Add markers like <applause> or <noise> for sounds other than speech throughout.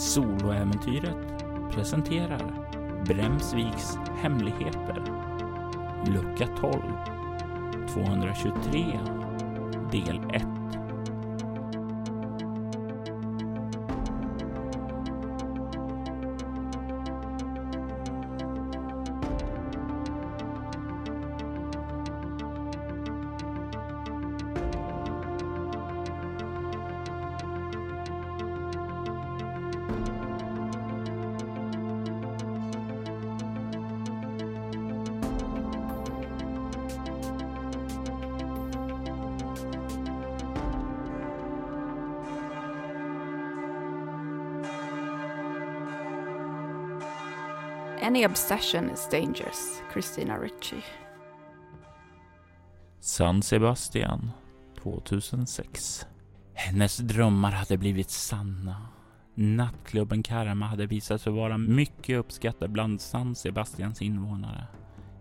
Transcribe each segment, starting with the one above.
Soloäventyret presenterar Bremsviks hemligheter Lucka 12 223 Del 1 obsession is dangerous, Christina Ritchie. San Sebastian 2006. Hennes drömmar hade blivit sanna. Nattklubben Karma hade visat sig vara mycket uppskattad bland San Sebastians invånare.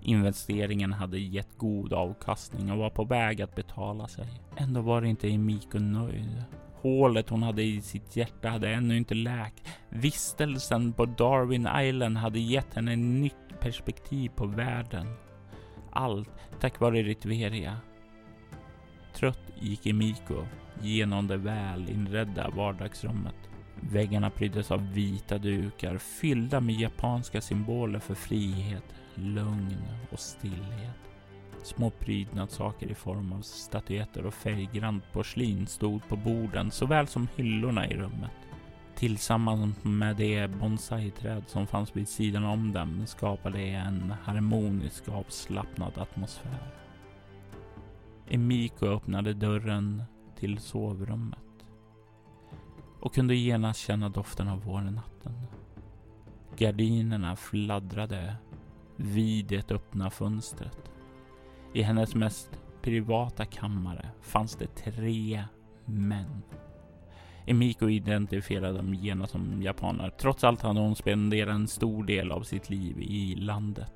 Investeringen hade gett god avkastning och var på väg att betala sig. Ändå var inte Emiko nöjd. Hålet hon hade i sitt hjärta hade ännu inte läkt. Vistelsen på Darwin Island hade gett henne ett nytt perspektiv på världen. Allt tack vare Ritveria. Trött gick Emiko genom det välinredda vardagsrummet. Väggarna pryddes av vita dukar fyllda med japanska symboler för frihet, lugn och stillhet. Små prydnadssaker i form av statyetter och färggrant porslin stod på borden såväl som hyllorna i rummet. Tillsammans med det bonsaiträd som fanns vid sidan om dem skapade en harmonisk avslappnad atmosfär. Emiko öppnade dörren till sovrummet och kunde genast känna doften av vårnatten. Gardinerna fladdrade vid det öppna fönstret. I hennes mest privata kammare fanns det tre män. Emiko identifierade dem genast som japaner. Trots allt hade hon spenderat en stor del av sitt liv i landet.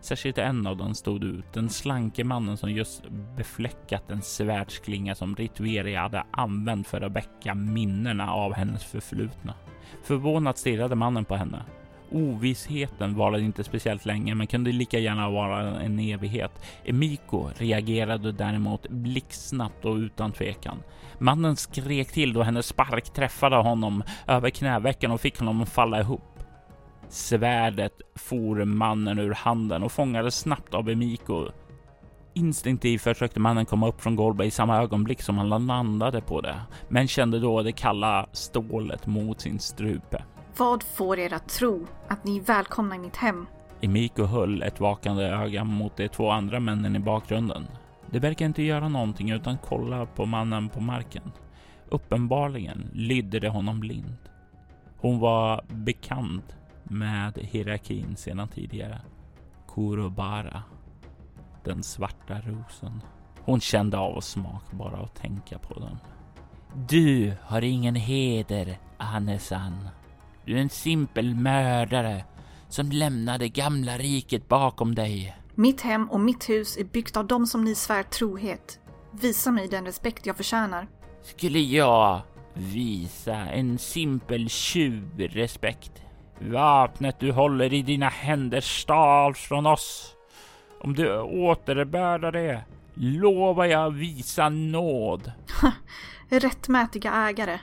Särskilt en av dem stod ut. Den slanke mannen som just befläckat en svärdsklinga som Ritveria hade använt för att väcka minnena av hennes förflutna. Förvånat stirrade mannen på henne. Ovissheten varade inte speciellt länge, men kunde lika gärna vara en evighet. Emiko reagerade däremot blixtsnabbt och utan tvekan. Mannen skrek till då hennes spark träffade honom över knävecken och fick honom att falla ihop. Svärdet for mannen ur handen och fångades snabbt av Emiko. Instinktivt försökte mannen komma upp från golvet i samma ögonblick som han landade på det, men kände då det kalla stålet mot sin strupe. Vad får er att tro att ni är välkomna i mitt hem? Emiko höll ett vakande öga mot de två andra männen i bakgrunden. De verkar inte göra någonting utan kolla på mannen på marken. Uppenbarligen lydde det honom blind. Hon var bekant med hierarkin sedan tidigare. Kurobara. Den svarta rosen. Hon kände av smak bara att tänka på den. Du har ingen heder, Anesan. Du är en simpel mördare som lämnade gamla riket bakom dig. Mitt hem och mitt hus är byggt av dem som ni svär trohet. Visa mig den respekt jag förtjänar. Skulle jag visa en simpel tjuv respekt? Vapnet du håller i dina händer stals från oss. Om du återbördar det lovar jag visa nåd. <laughs> Rättmätiga ägare.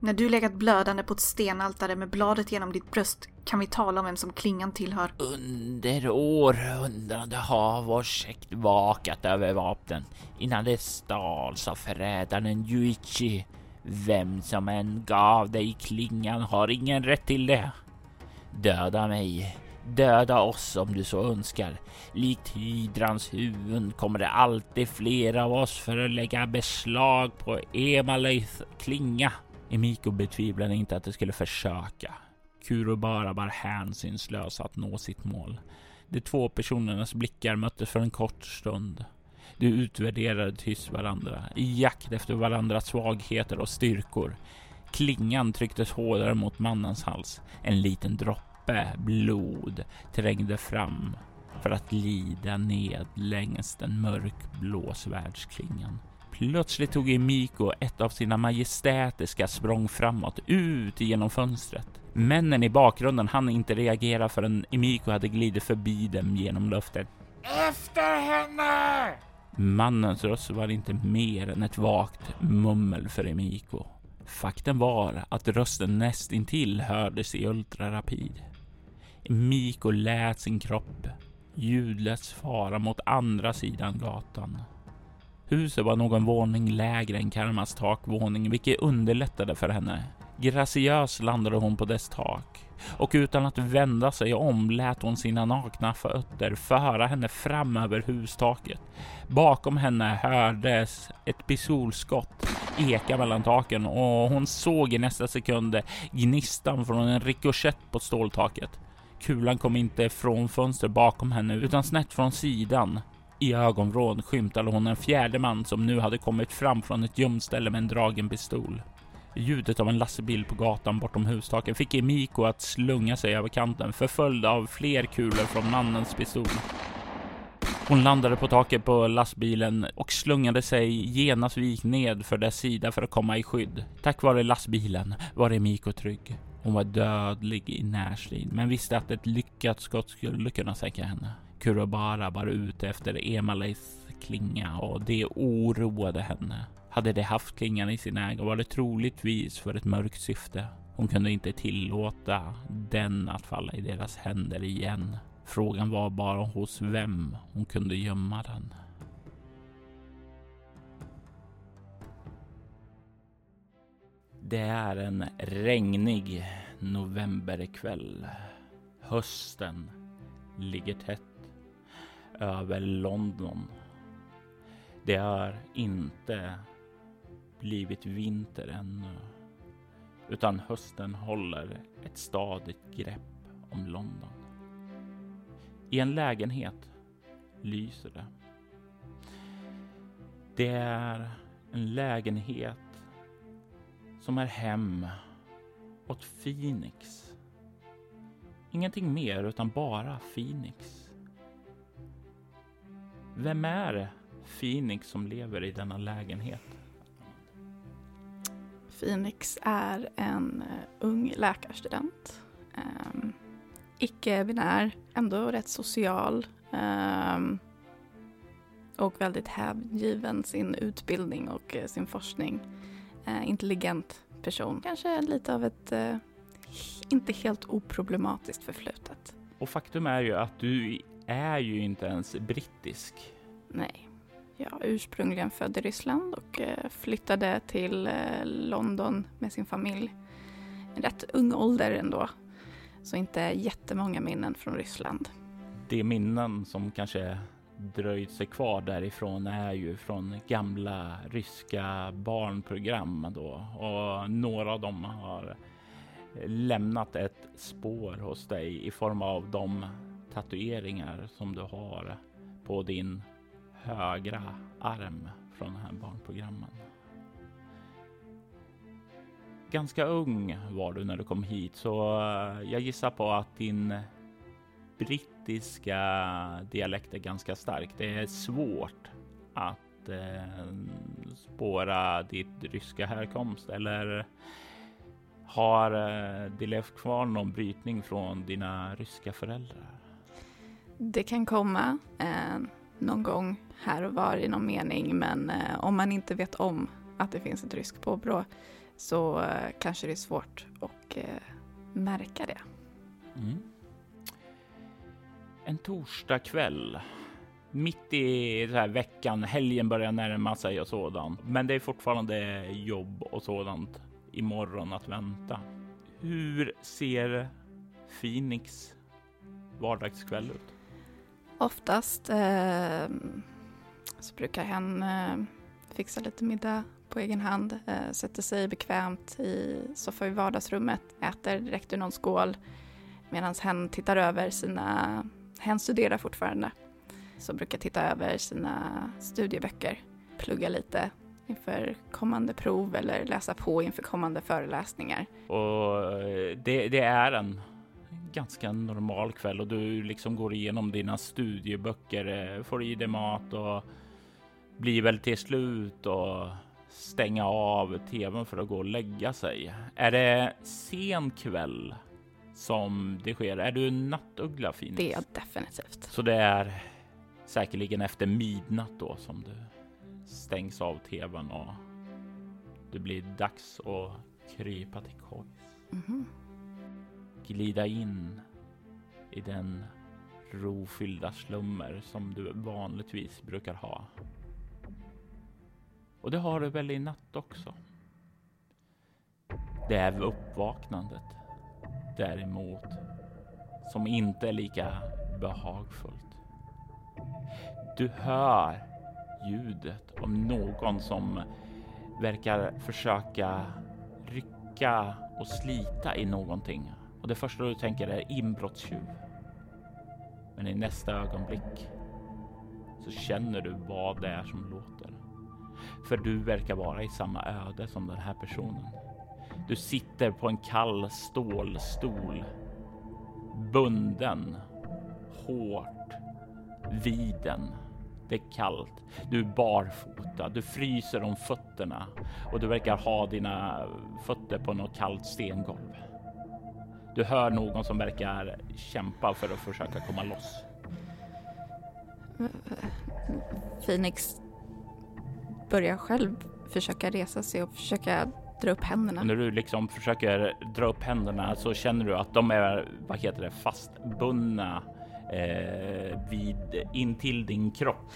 När du legat blödande på ett stenaltare med bladet genom ditt bröst kan vi tala om vem som klingan tillhör. Under århundrade har vår sekt vakat över vapnen innan det stals av förrädaren Yuichi. Vem som än gav dig klingan har ingen rätt till det. Döda mig, döda oss om du så önskar. Likt hydrans huvud kommer det alltid flera av oss för att lägga beslag på Emaleiths klinga. Emiko betvivlade inte att de skulle försöka. Kurobara var hänsynslös att nå sitt mål. De två personernas blickar möttes för en kort stund. De utvärderade tyst varandra i jakt efter varandras svagheter och styrkor. Klingan trycktes hårdare mot mannens hals. En liten droppe blod trängde fram för att glida ned längs den mörkblå svärdsklingan. Plötsligt tog Emiko ett av sina majestätiska språng framåt, ut genom fönstret. Männen i bakgrunden hann inte reagera förrän Emiko hade glidit förbi dem genom luften. Efter henne! Mannens röst var inte mer än ett vagt mummel för Emiko. Fakten var att rösten nästintill hördes i ultrarapid. Emiko lät sin kropp ljudlöst fara mot andra sidan gatan. Huset var någon våning lägre än Karmas takvåning, vilket underlättade för henne. Graciös landade hon på dess tak och utan att vända sig om lät hon sina nakna fötter föra henne fram över hustaket. Bakom henne hördes ett pistolskott eka mellan taken och hon såg i nästa sekund gnistan från en rikoschett på ståltaket. Kulan kom inte från fönstret bakom henne utan snett från sidan. I ögonvrån skymtade hon en fjärde man som nu hade kommit fram från ett gömställe med en dragen pistol. Ljudet av en lastbil på gatan bortom hustaken fick Emiko att slunga sig över kanten förföljd av fler kulor från mannens pistol. Hon landade på taket på lastbilen och slungade sig genast vik ned för dess sida för att komma i skydd. Tack vare lastbilen var Emiko trygg. Hon var dödlig i närstrid, men visste att ett lyckat skott skulle kunna sänka henne. Kurobara var ute efter Emaleis klinga och det oroade henne. Hade de haft klingan i sin ägo var det troligtvis för ett mörkt syfte. Hon kunde inte tillåta den att falla i deras händer igen. Frågan var bara hos vem hon kunde gömma den. Det är en regnig novemberkväll. Hösten ligger tätt över London. Det har inte blivit vinter ännu, utan hösten håller ett stadigt grepp om London. I en lägenhet lyser det. Det är en lägenhet som är hem åt Phoenix. Ingenting mer utan bara Phoenix. Vem är Phoenix som lever i denna lägenhet? Phoenix är en uh, ung läkarstudent. Um, Icke-binär, ändå rätt social. Um, och väldigt hängiven sin utbildning och uh, sin forskning. Uh, intelligent person. Kanske lite av ett inte helt oproblematiskt förflutet. Och faktum är ju att du är ju inte ens brittisk. Nej. Jag är ursprungligen född i Ryssland och eh, flyttade till eh, London med sin familj. En rätt ung ålder ändå. Så inte jättemånga minnen från Ryssland. De minnen som kanske dröjt sig kvar därifrån är ju från gamla ryska barnprogram då och några av dem har lämnat ett spår hos dig i form av de tatueringar som du har på din högra arm från de här barnprogrammen. Ganska ung var du när du kom hit, så eh, jag gissar på att din brittiska dialekt är ganska stark. Det är svårt att eh, spåra ditt ryska härkomst eller har eh, det levt kvar någon brytning från dina ryska föräldrar? Det kan komma eh, någon gång här och var i någon mening, men eh, om man inte vet om att det finns ett ryskt påbrå så eh, kanske det är svårt att eh, märka det. Mm. En torsdag kväll mitt i veckan, helgen börjar närma sig och sådant. Men det är fortfarande jobb och sådant imorgon att vänta. Hur ser Phoenix vardagskväll ut? Oftast eh, så brukar hen eh, fixa lite middag på egen hand, eh, sätter sig bekvämt i soffa i vardagsrummet, äter direkt ur någon skål medan hen tittar över sina, hen studerar fortfarande, så brukar titta över sina studieböcker, plugga lite, inför kommande prov eller läsa på inför kommande föreläsningar. Och eh, det, det är en ganska normal kväll och du liksom går igenom dina studieböcker, eh, får i dig mat och blir väl till slut och stänga av tvn för att gå och lägga sig. Är det sen kväll som det sker? Är du en nattuggla Phoenix? Det är jag definitivt. Så det är säkerligen efter midnatt då som du stängs av tvn och det blir dags att krypa till kojs. Mhm. Glida in i den rofyllda slummer som du vanligtvis brukar ha. Och det har du väl i natt också? Det är uppvaknandet däremot som inte är lika behagfullt. Du hör ljudet av någon som verkar försöka rycka och slita i någonting. Och det första du tänker är inbrottstjuv. Men i nästa ögonblick så känner du vad det är som låter. För du verkar vara i samma öde som den här personen. Du sitter på en kall stålstol. Bunden. Hårt. Vid den. Det är kallt. Du är barfota. Du fryser om fötterna och du verkar ha dina fötter på något kallt stengolv. Du hör någon som verkar kämpa för att försöka komma loss. Phoenix börjar själv försöka resa sig och försöka dra upp händerna. När du liksom försöker dra upp händerna så känner du att de är, vad heter det, fastbundna eh, vid in till din kropp.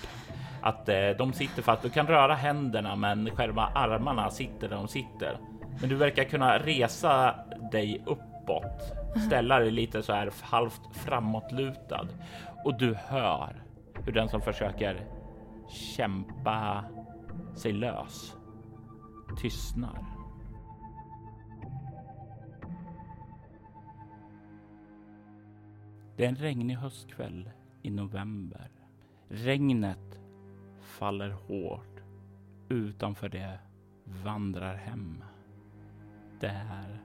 Att eh, de sitter fast. Du kan röra händerna, men själva armarna sitter där de sitter. Men du verkar kunna resa dig uppåt, ställa dig lite så här halvt framåtlutad och du hör hur den som försöker kämpa sig lös tystnar. Det är en regnig höstkväll i november. Regnet faller hårt utanför det vandrar hem. Där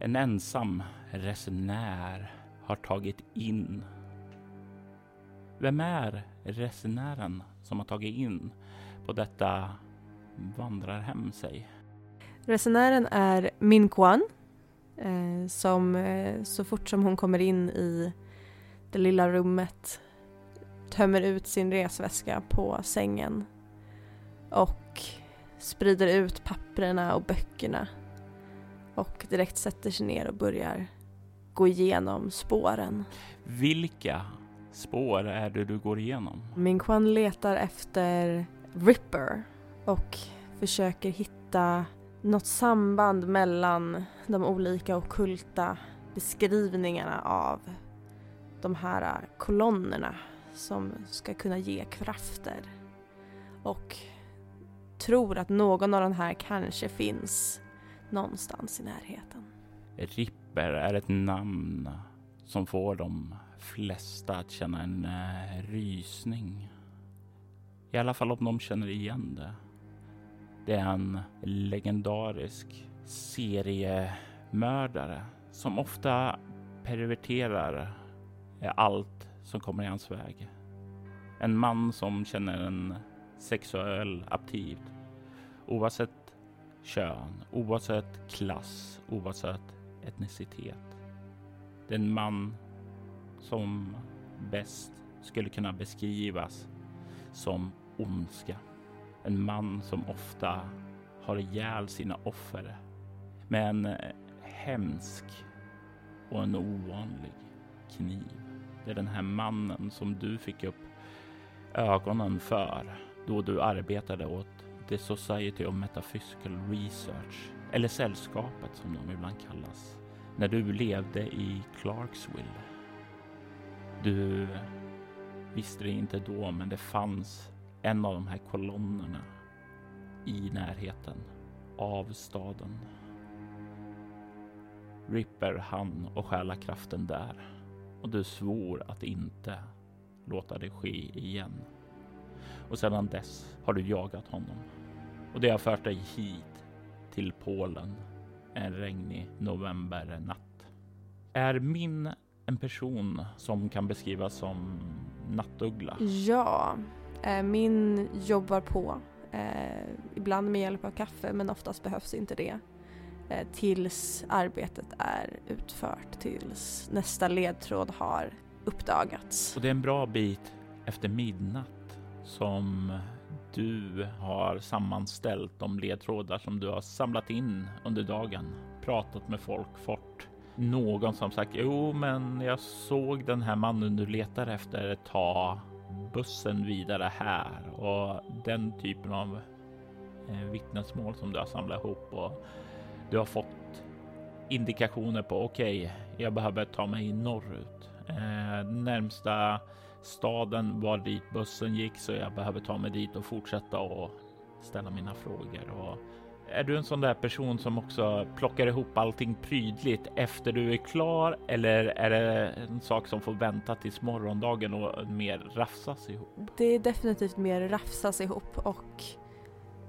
en ensam resenär har tagit in. Vem är resenären som har tagit in på detta vandrarhem sig? Resenären är Min Kwan eh, som eh, så fort som hon kommer in i det lilla rummet tömmer ut sin resväska på sängen och sprider ut papperna och böckerna och direkt sätter sig ner och börjar gå igenom spåren. Vilka spår är det du går igenom? Min Kwan letar efter Ripper och försöker hitta något samband mellan de olika okulta beskrivningarna av de här kolonnerna som ska kunna ge krafter. Och tror att någon av de här kanske finns någonstans i närheten. Ripper är ett namn som får de flesta att känna en eh, rysning. I alla fall om de känner igen det. Det är en legendarisk seriemördare som ofta perverterar eh, allt som kommer i hans väg. En man som känner en sexuell aptit oavsett kön, oavsett klass, oavsett etnicitet. Den man som bäst skulle kunna beskrivas som ondska. En man som ofta har ihjäl sina offer med en eh, hemsk och en ovanlig kniv. Det är den här mannen som du fick upp ögonen för då du arbetade åt The Society of Metaphysical Research, eller Sällskapet som de ibland kallas, när du levde i Clarksville. Du visste det inte då, men det fanns en av de här kolonnerna i närheten av staden. Ripper han och stjäla kraften där och du svor att inte låta det ske igen. Och sedan dess har du jagat honom och det har fört dig hit till Polen en regnig novembernatt. Är min en person som kan beskrivas som nattuggla? Ja, Eh, min jobbar på, eh, ibland med hjälp av kaffe men oftast behövs inte det. Eh, tills arbetet är utfört, tills nästa ledtråd har uppdagats. Och det är en bra bit efter midnatt som du har sammanställt de ledtrådar som du har samlat in under dagen, pratat med folk, fått någon som sagt jo, men jag såg den här mannen du letar efter ta bussen vidare här och den typen av eh, vittnesmål som du har samlat ihop och du har fått indikationer på okej, okay, jag behöver ta mig norrut. Eh, närmsta staden var dit bussen gick så jag behöver ta mig dit och fortsätta och ställa mina frågor. Och är du en sån där person som också plockar ihop allting prydligt efter du är klar eller är det en sak som får vänta tills morgondagen och mer rafsas ihop? Det är definitivt mer rafsas ihop och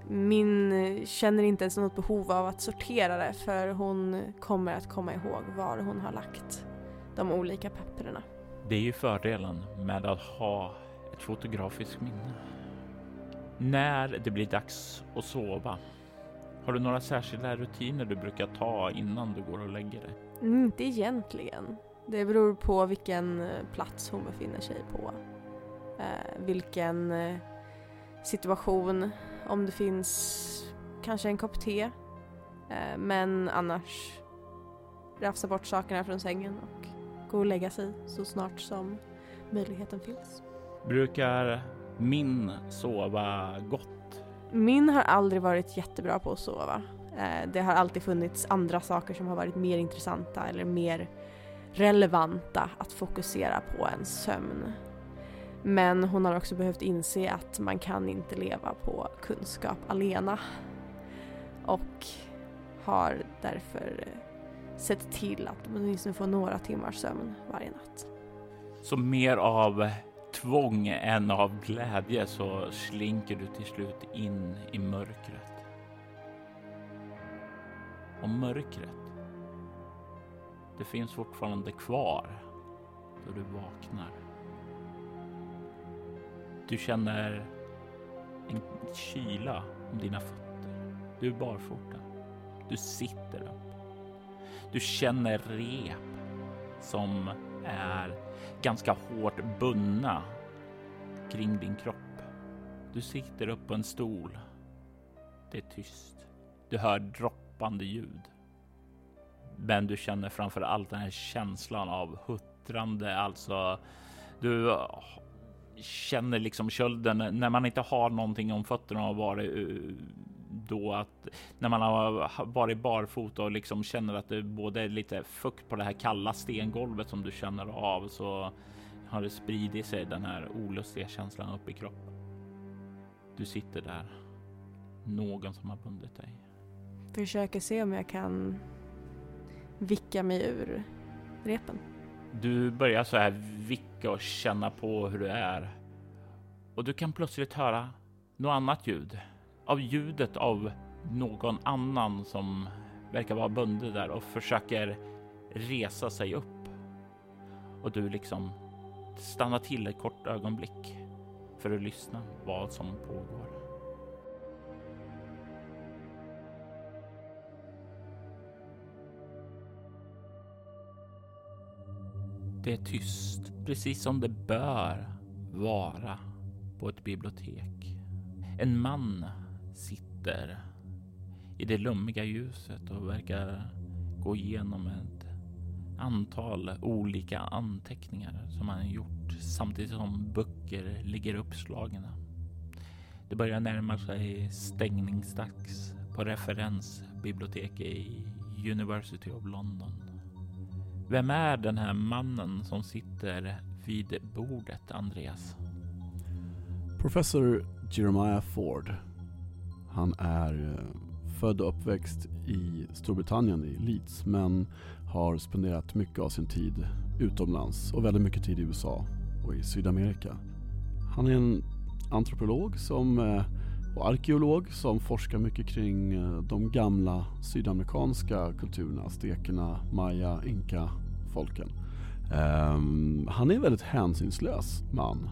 min känner inte ens något behov av att sortera det för hon kommer att komma ihåg var hon har lagt de olika papperna. Det är ju fördelen med att ha ett fotografiskt minne. När det blir dags att sova, har du några särskilda rutiner du brukar ta innan du går och lägger dig? Mm, inte egentligen. Det beror på vilken eh, plats hon befinner sig på. Eh, vilken eh, situation, om det finns kanske en kopp te. Eh, men annars rafsa bort sakerna från sängen och gå och lägga sig så snart som möjligheten finns. Brukar min sova gott? Min har aldrig varit jättebra på att sova. Eh, det har alltid funnits andra saker som har varit mer intressanta eller mer relevanta att fokusera på än sömn. Men hon har också behövt inse att man kan inte leva på kunskap alena. Och har därför sett till att man åtminstone får några timmars sömn varje natt. Så mer av tvång än av glädje så slinker du till slut in i mörkret. Och mörkret, det finns fortfarande kvar då du vaknar. Du känner en kyla om dina fötter. Du är barfota. Du sitter upp. Du känner rep som är ganska hårt bundna kring din kropp. Du sitter upp på en stol. Det är tyst. Du hör droppande ljud. Men du känner framför allt den här känslan av huttrande, alltså du ah, känner liksom kölden när man inte har någonting om fötterna och varit eh, då att när man har varit barfota och liksom känner att det både är lite fukt på det här kalla stengolvet som du känner av så har det spridit sig den här olustiga känslan upp i kroppen. Du sitter där. Någon som har bundit dig. Försöker se om jag kan vicka mig ur repen. Du börjar så här vicka och känna på hur du är. Och du kan plötsligt höra något annat ljud av ljudet av någon annan som verkar vara bunden där och försöker resa sig upp. Och du liksom stannar till ett kort ögonblick för att lyssna vad som pågår. Det är tyst, precis som det bör vara på ett bibliotek. En man sitter i det lummiga ljuset och verkar gå igenom ett antal olika anteckningar som han gjort samtidigt som böcker ligger uppslagna. Det börjar närma sig stängningsdags på referensbiblioteket i University of London. Vem är den här mannen som sitter vid bordet, Andreas? Professor Jeremiah Ford han är eh, född och uppväxt i Storbritannien, i Leeds, men har spenderat mycket av sin tid utomlands och väldigt mycket tid i USA och i Sydamerika. Han är en antropolog som, eh, och arkeolog som forskar mycket kring eh, de gamla sydamerikanska kulturerna, aztekerna, maya, inka folken. Um, ehm, han är en väldigt hänsynslös man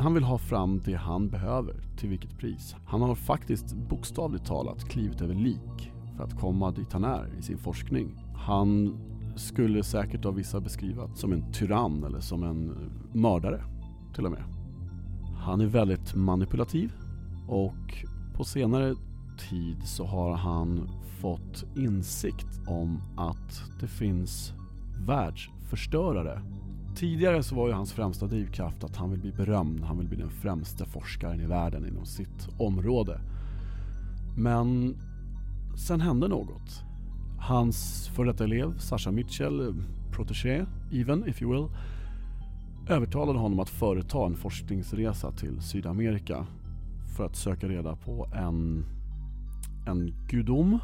han vill ha fram det han behöver, till vilket pris. Han har faktiskt bokstavligt talat klivit över lik för att komma dit han är i sin forskning. Han skulle säkert av vissa beskrivas som en tyrann eller som en eh, mördare till och med. Han är väldigt manipulativ och på senare tid så har han fått insikt om att det finns världsförstörare. Tidigare så var ju hans främsta drivkraft att han vill bli berömd, han vill bli den främsta forskaren i världen inom sitt område. Men sen hände något. Hans före detta elev, Sasha Mitchell, protégé, even if you will, övertalade honom att företa en forskningsresa till Sydamerika för att söka reda på en, en gudom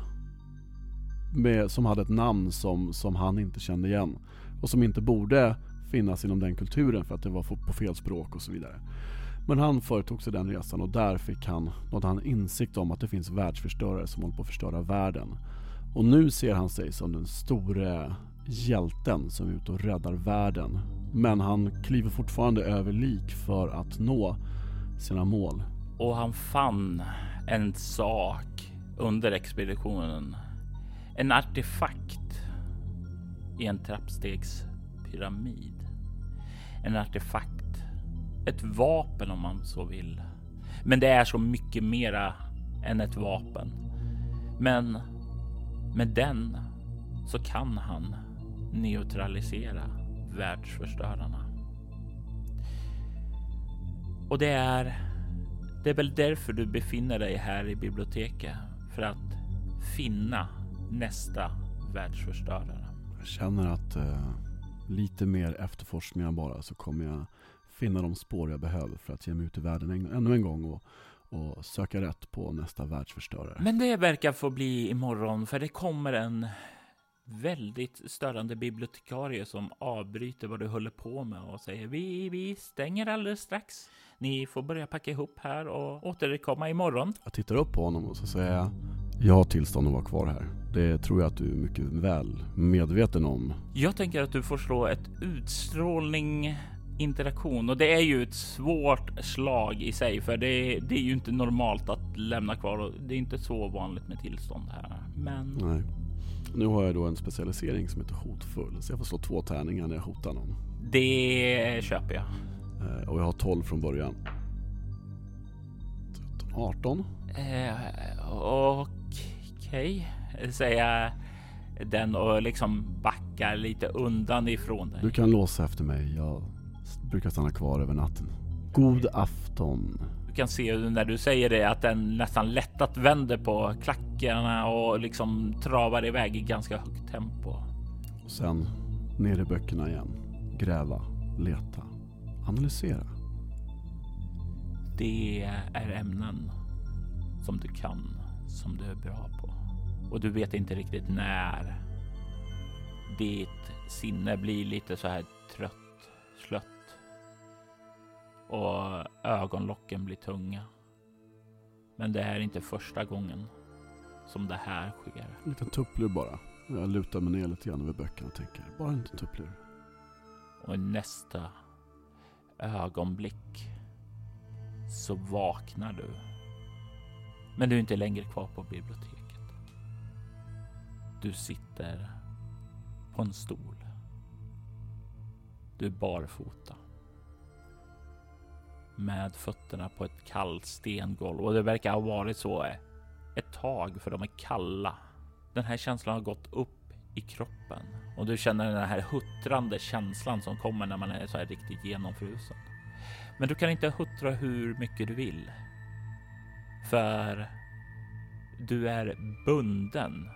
med, som hade ett namn som, som han inte kände igen och som inte borde finnas inom den kulturen för att det var på fel språk och så vidare. Men han företog sig den resan och där fick han, nådde han insikt om att det finns världsförstörare som håller på att förstöra världen. Och nu ser han sig som den store hjälten som är ute och räddar världen. Men han kliver fortfarande över lik för att nå sina mål. Och han fann en sak under expeditionen. En artefakt i en trappstegspyramid. En artefakt. Ett vapen om man så vill. Men det är så mycket mera än ett vapen. Men med den så kan han neutralisera världsförstörarna. Och det är, det är väl därför du befinner dig här i biblioteket. För att finna nästa världsförstörare. Jag känner att eh, lite mer efterforskningar bara så kommer jag finna de spår jag behöver för att ge mig ut i världen en, ännu en gång och, och söka rätt på nästa världsförstörare. Men det verkar få bli imorgon för det kommer en väldigt störande bibliotekarie som avbryter vad du håller på med och säger vi, vi stänger alldeles strax. Ni får börja packa ihop här och återkomma imorgon. Jag tittar upp på honom och så säger jag jag har tillstånd att vara kvar här. Det tror jag att du är mycket väl medveten om. Jag tänker att du får slå ett utstrålning interaktion och det är ju ett svårt slag i sig för det, det är ju inte normalt att lämna kvar och det är inte så vanligt med tillstånd här. Men Nej. Nu har jag då en specialisering som heter hotfull så jag får slå två tärningar när jag hotar någon. det köper jag. Eh, och jag har 12 från början. 13, 18. Eh, Okej, säger den och liksom backar lite undan ifrån dig. Du kan låsa efter mig. Jag brukar stanna kvar över natten. God afton. Du kan se när du säger det att den nästan lättat vänder på klackarna och liksom travar iväg i ganska högt tempo. Och sen ner i böckerna igen. Gräva, leta, analysera. Det är ämnen som du kan, som du är bra på. Och du vet inte riktigt när ditt sinne blir lite så här trött, slött. Och ögonlocken blir tunga. Men det är inte första gången som det här sker. En liten tupplur bara. Jag lutar mig ner lite grann över böckerna och tänker, bara en liten tupplur. Och i nästa ögonblick så vaknar du. Men du är inte längre kvar på biblioteket. Du sitter på en stol. Du är barfota. Med fötterna på ett kallt stengolv och det verkar ha varit så eh, ett tag för de är kalla. Den här känslan har gått upp i kroppen och du känner den här huttrande känslan som kommer när man är så här riktigt genomfrusen. Men du kan inte huttra hur mycket du vill. För du är bunden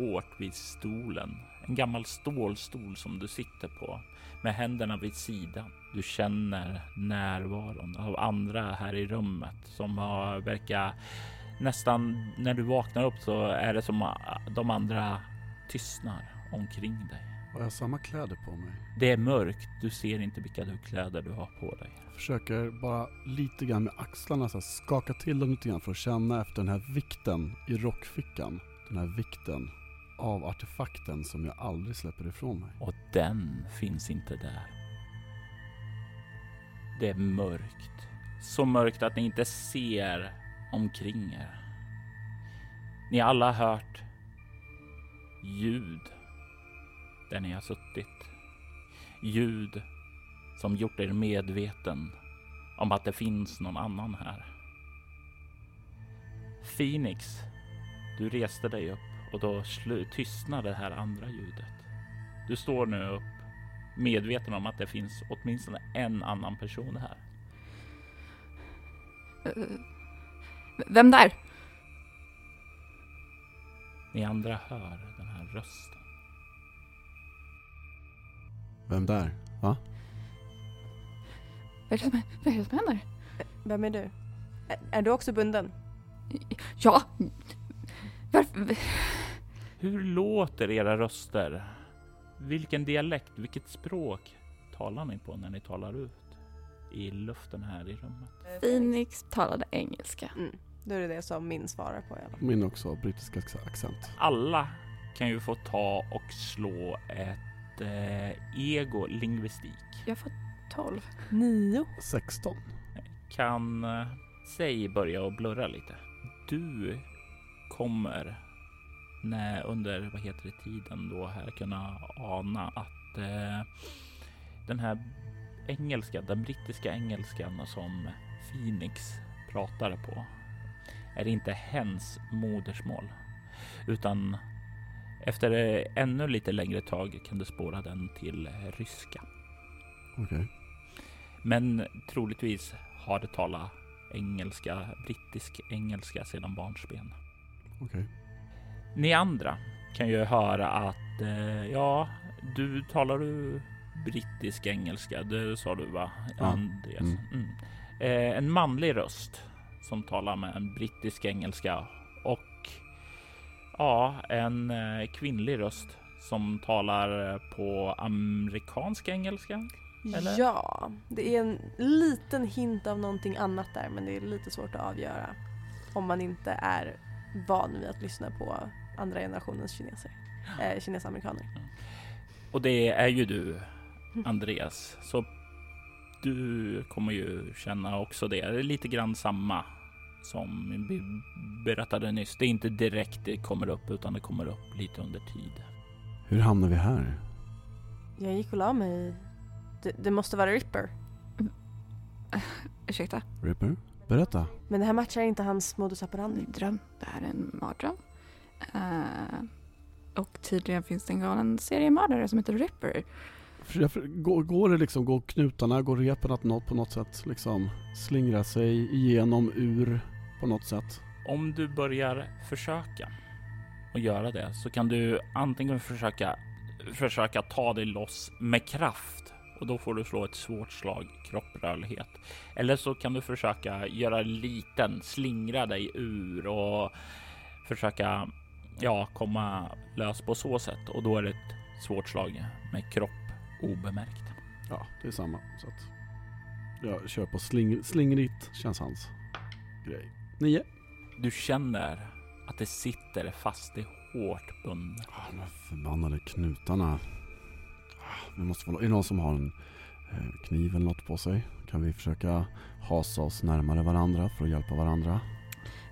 hårt vid stolen. En gammal stålstol som du sitter på med händerna vid sidan. Du känner närvaron av andra här i rummet som har verkar nästan när du vaknar upp så är det som de andra tystnar omkring dig. Har jag samma kläder på mig? Det är mörkt. Du ser inte vilka kläder du har på dig. Jag försöker bara lite grann med axlarna så här, skaka till dem lite grann för att känna efter den här vikten i rockfickan. Den här vikten av artefakten som jag aldrig släpper ifrån mig. Och den finns inte där. Det är mörkt så mörkt att ni inte ser omkring er. Ni alla har hört ljud där ni har suttit. Ljud som gjort er medveten om att det finns någon annan här. Phoenix, du reste dig upp och då tystnade det här andra ljudet. Du står nu upp medveten om att det finns åtminstone en annan person här. Uh, vem där? Ni andra hör den här rösten. Vem där? Va? Vad är det som, vad är det som händer? Vem är du? Är, är du också bunden? Ja. Varför? Hur låter era röster? Vilken dialekt, vilket språk talar ni på när ni talar ut i luften här i rummet? Phoenix talade engelska. Mm. Då är det det som min svarar på fall. Min också, brittisk accent. Alla kan ju få ta och slå ett eh, ego lingvistik. Jag får 12. 9. 16. Kan eh, säg börja och blurra lite. Du kommer när, under vad heter det, tiden då här kunna ana att eh, den här engelska, den brittiska engelskan som Phoenix pratade på är inte hens modersmål utan efter ännu lite längre tag kan du spåra den till ryska. Okej. Okay. Men troligtvis har det talat engelska, brittisk engelska sedan barnsben. Okej. Okay. Ni andra kan ju höra att eh, ja, du talar du brittisk engelska. Det sa du va, ja. Andreas? Mm. Mm. Eh, en manlig röst som talar med en brittisk engelska och ja, en eh, kvinnlig röst som talar på amerikansk engelska. Eller? Ja, det är en liten hint av någonting annat där men det är lite svårt att avgöra om man inte är van vid att lyssna på andra generationens kineser, eh, kinesamerikaner. Och det är ju du, Andreas, så du kommer ju känna också det. Det är lite grann samma som vi berättade nyss. Det är inte direkt det kommer upp utan det kommer upp lite under tid. Hur hamnar vi här? Jag gick och la mig. Det, det måste vara Ripper. Ursäkta? Ripper? Berätta. Men det här matchar inte hans modus operandi. Dröm. Det här är en mardröm. Uh, och tydligen finns det en galen seriemördare som heter Ripper. Går, går det liksom, går knutarna, går repen att något på något sätt liksom slingra sig igenom, ur på något sätt? Om du börjar försöka och göra det så kan du antingen försöka försöka ta dig loss med kraft och då får du slå ett svårt slag kropprörlighet. Eller så kan du försöka göra liten, slingra dig ur och försöka ja, komma lös på så sätt och då är det ett svårt slag med kropp obemärkt. Ja, det är samma. Så att jag kör på sling, slingrigt, känns hans grej. Nio. Du känner att det sitter fast i hårt bundna. Ah, de förbannade knutarna. Vi måste få, är det någon som har en eh, kniv eller något på sig? Kan vi försöka hasa oss närmare varandra för att hjälpa varandra?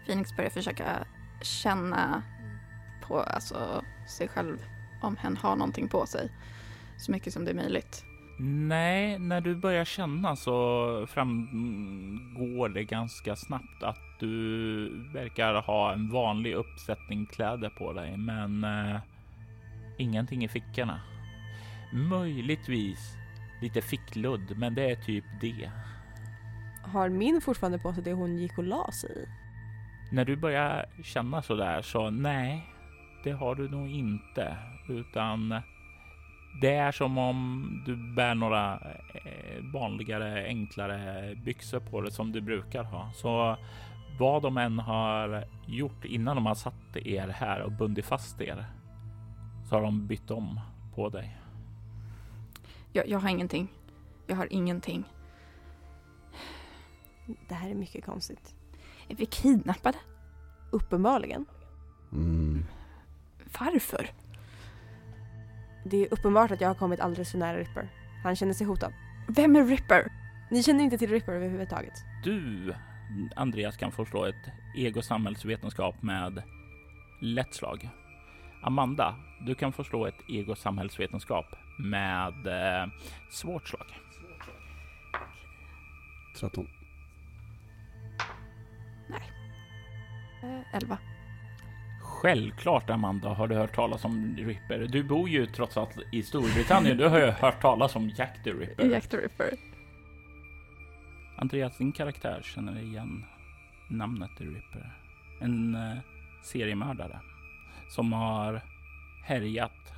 Phoenix börjar försöka känna på alltså, sig själv om hen har någonting på sig. Så mycket som det är möjligt. Nej, när du börjar känna så framgår det ganska snabbt att du verkar ha en vanlig uppsättning kläder på dig, men eh, ingenting i fickorna. Möjligtvis lite fickludd, men det är typ det. Har min fortfarande på sig det hon gick och la sig i? När du börjar känna så där så nej, det har du nog inte, utan det är som om du bär några eh, vanligare, enklare byxor på dig som du brukar ha. Så vad de än har gjort innan de har satt er här och bundit fast er så har de bytt om på dig. Jag, jag har ingenting. Jag har ingenting. Det här är mycket konstigt. Är vi kidnappade? Uppenbarligen. Mm. Varför? Det är uppenbart att jag har kommit alldeles för nära Ripper. Han känner sig hotad. Vem är Ripper? Ni känner inte till Ripper överhuvudtaget? Du, Andreas, kan få slå ett ego samhällsvetenskap med lätt slag. Amanda, du kan få slå ett ego samhällsvetenskap med eh, svårt slag. 13. Eh, 11. Självklart Amanda har du hört talas om Ripper. Du bor ju trots allt i Storbritannien. Du har ju <laughs> hört talas om Jack the Ripper. Jack the Ripper. Andreas, din karaktär känner igen namnet The Ripper. En eh, seriemördare som har härjat.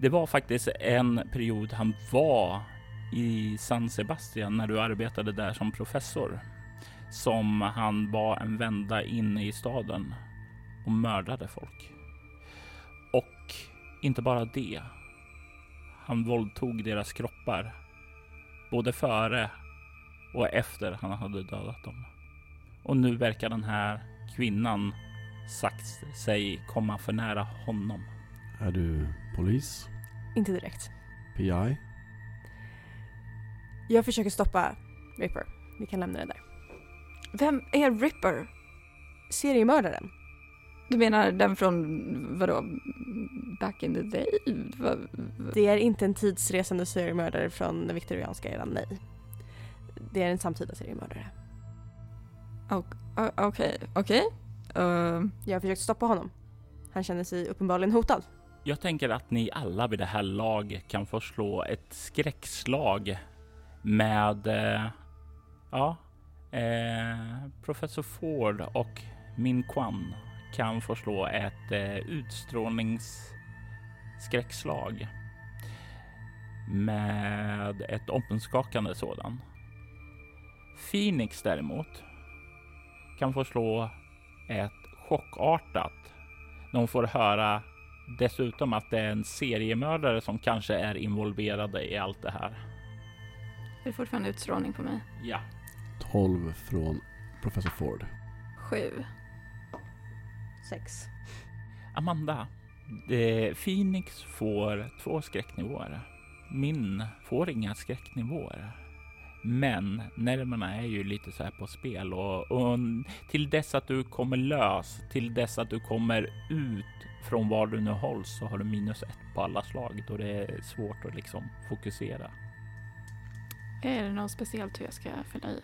Det var faktiskt en period han var i San Sebastian när du arbetade där som professor. Som han var en vända inne i staden och mördade folk. Och inte bara det. Han våldtog deras kroppar. Både före och efter han hade dödat dem. Och nu verkar den här kvinnan sagt sig komma för nära honom. Är du polis? Inte direkt. PI? Jag försöker stoppa Ripper. Vi kan lämna det där. Vem är Ripper? Seriemördaren. Du menar den från, vadå, back in the day? Va, va? Det är inte en tidsresande seriemördare från den viktorianska eran, nej. Det är en samtida seriemördare. Okej, okej. Eh, Jag har försökt stoppa honom. Han känner sig uppenbarligen hotad. Jag tänker att ni alla vid det här laget kan få slå ett skräckslag med eh, ja, eh, Professor Ford och Min Kwan kan få slå ett eh, utstrålningsskräckslag med ett omskakande sådan. Phoenix däremot kan få slå ett chockartat. De får höra dessutom att det är en seriemördare som kanske är involverade i allt det här. det är fortfarande utstrålning på mig. Ja, 12 från Professor Ford. Sju. Sex. Amanda. Det, Phoenix får två skräcknivåer. Min får inga skräcknivåer. Men nerverna är ju lite så här på spel och, och till dess att du kommer lös, till dess att du kommer ut från var du nu hålls så har du minus ett på alla slag då det är svårt att liksom fokusera. Är det något speciellt hur jag ska fylla i?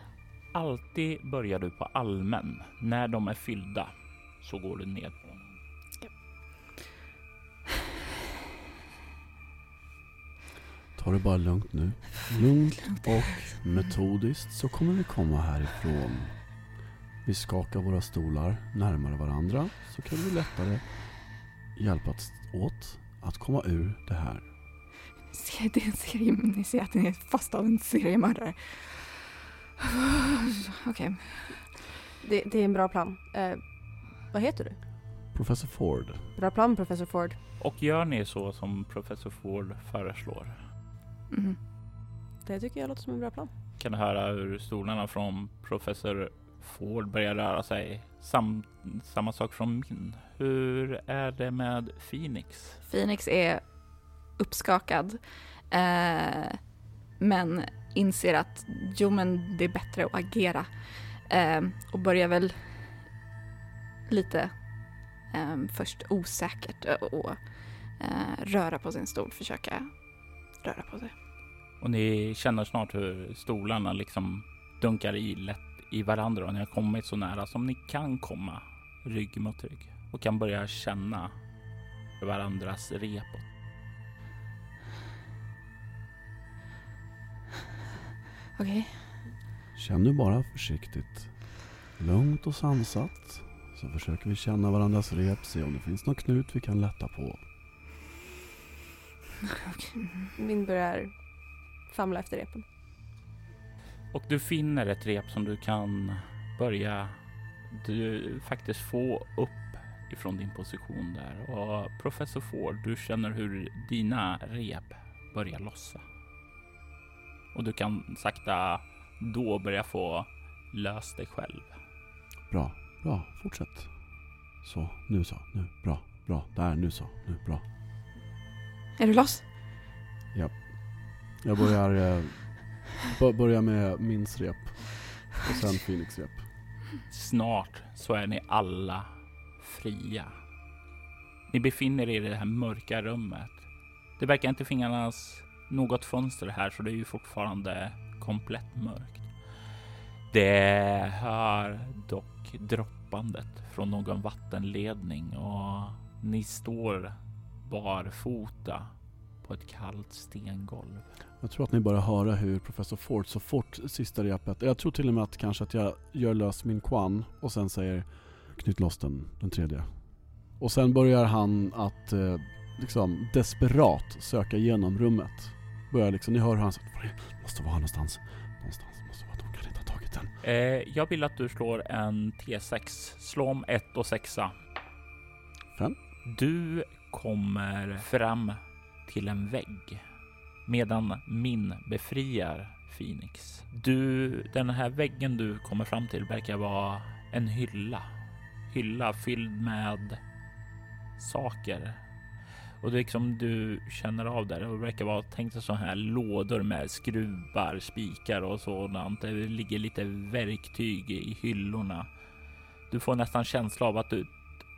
Alltid börjar du på allmän. När de är fyllda så går du ned på dem. Ta det bara lugnt nu. Lugnt och metodiskt så kommer vi komma härifrån. Vi skakar våra stolar närmare varandra så kan vi lättare hjälpas åt att komma ur det här. Det är en serie, ni ser att ni är fast av en seriemördare. Okej. Det, det är en bra plan. Vad heter du? Professor Ford. Bra plan, Professor Ford. Och gör ni så som professor Ford föreslår Mhm. Det tycker jag låter som en bra plan. kan du höra hur stolarna från professor Ford börjar röra sig. Sam, samma sak från min. Hur är det med Phoenix? Phoenix är uppskakad. Eh, men inser att jo men det är bättre att agera. Eh, och börjar väl lite eh, först osäkert och eh, röra på sin stol, försöka röra på sig. Och ni känner snart hur stolarna liksom dunkar i lätt i varandra och ni har kommit så nära som ni kan komma rygg mot rygg och kan börja känna varandras repot. Okej. Känn nu bara försiktigt. Lugnt och sansat. Så försöker vi känna varandras rep, se om det finns någon knut vi kan lätta på. <laughs> Min börjar famla efter repen. Och du finner ett rep som du kan börja du faktiskt få upp ifrån din position där. Och professor Ford, du känner hur dina rep börjar lossa. Och du kan sakta då börja få löst dig själv. Bra, bra, fortsätt. Så, nu så, nu, bra, bra, där, nu så, nu, bra. Är du loss? Jag börjar eh, B- börja med min rep och sen <laughs> Phoenix rep. Snart så är ni alla fria. Ni befinner er i det här mörka rummet. Det verkar inte finnas något fönster här så det är ju fortfarande komplett mörkt. Det hör dock droppandet från någon vattenledning och ni står barfota på ett kallt stengolv. Jag tror att ni bara höra hur professor Ford så fort sista repet, jag tror till och med att kanske att jag gör lös min kwan och sen säger knyt loss den, den tredje. Och sen börjar han att eh, liksom desperat söka igenom rummet. Börjar liksom, ni hör hur han säger "Var är- måste vara här någonstans. Någonstans den. Eh, jag vill att du slår en T6. Slå om 1 och 6. Fem. Du kommer fram till en vägg medan min befriar Phoenix. Du, den här väggen du kommer fram till verkar vara en hylla. Hylla fylld med saker. Och det liksom du känner av där. Det verkar vara tänkt så här lådor med skruvar, spikar och sådant. Det ligger lite verktyg i hyllorna. Du får nästan känsla av att du,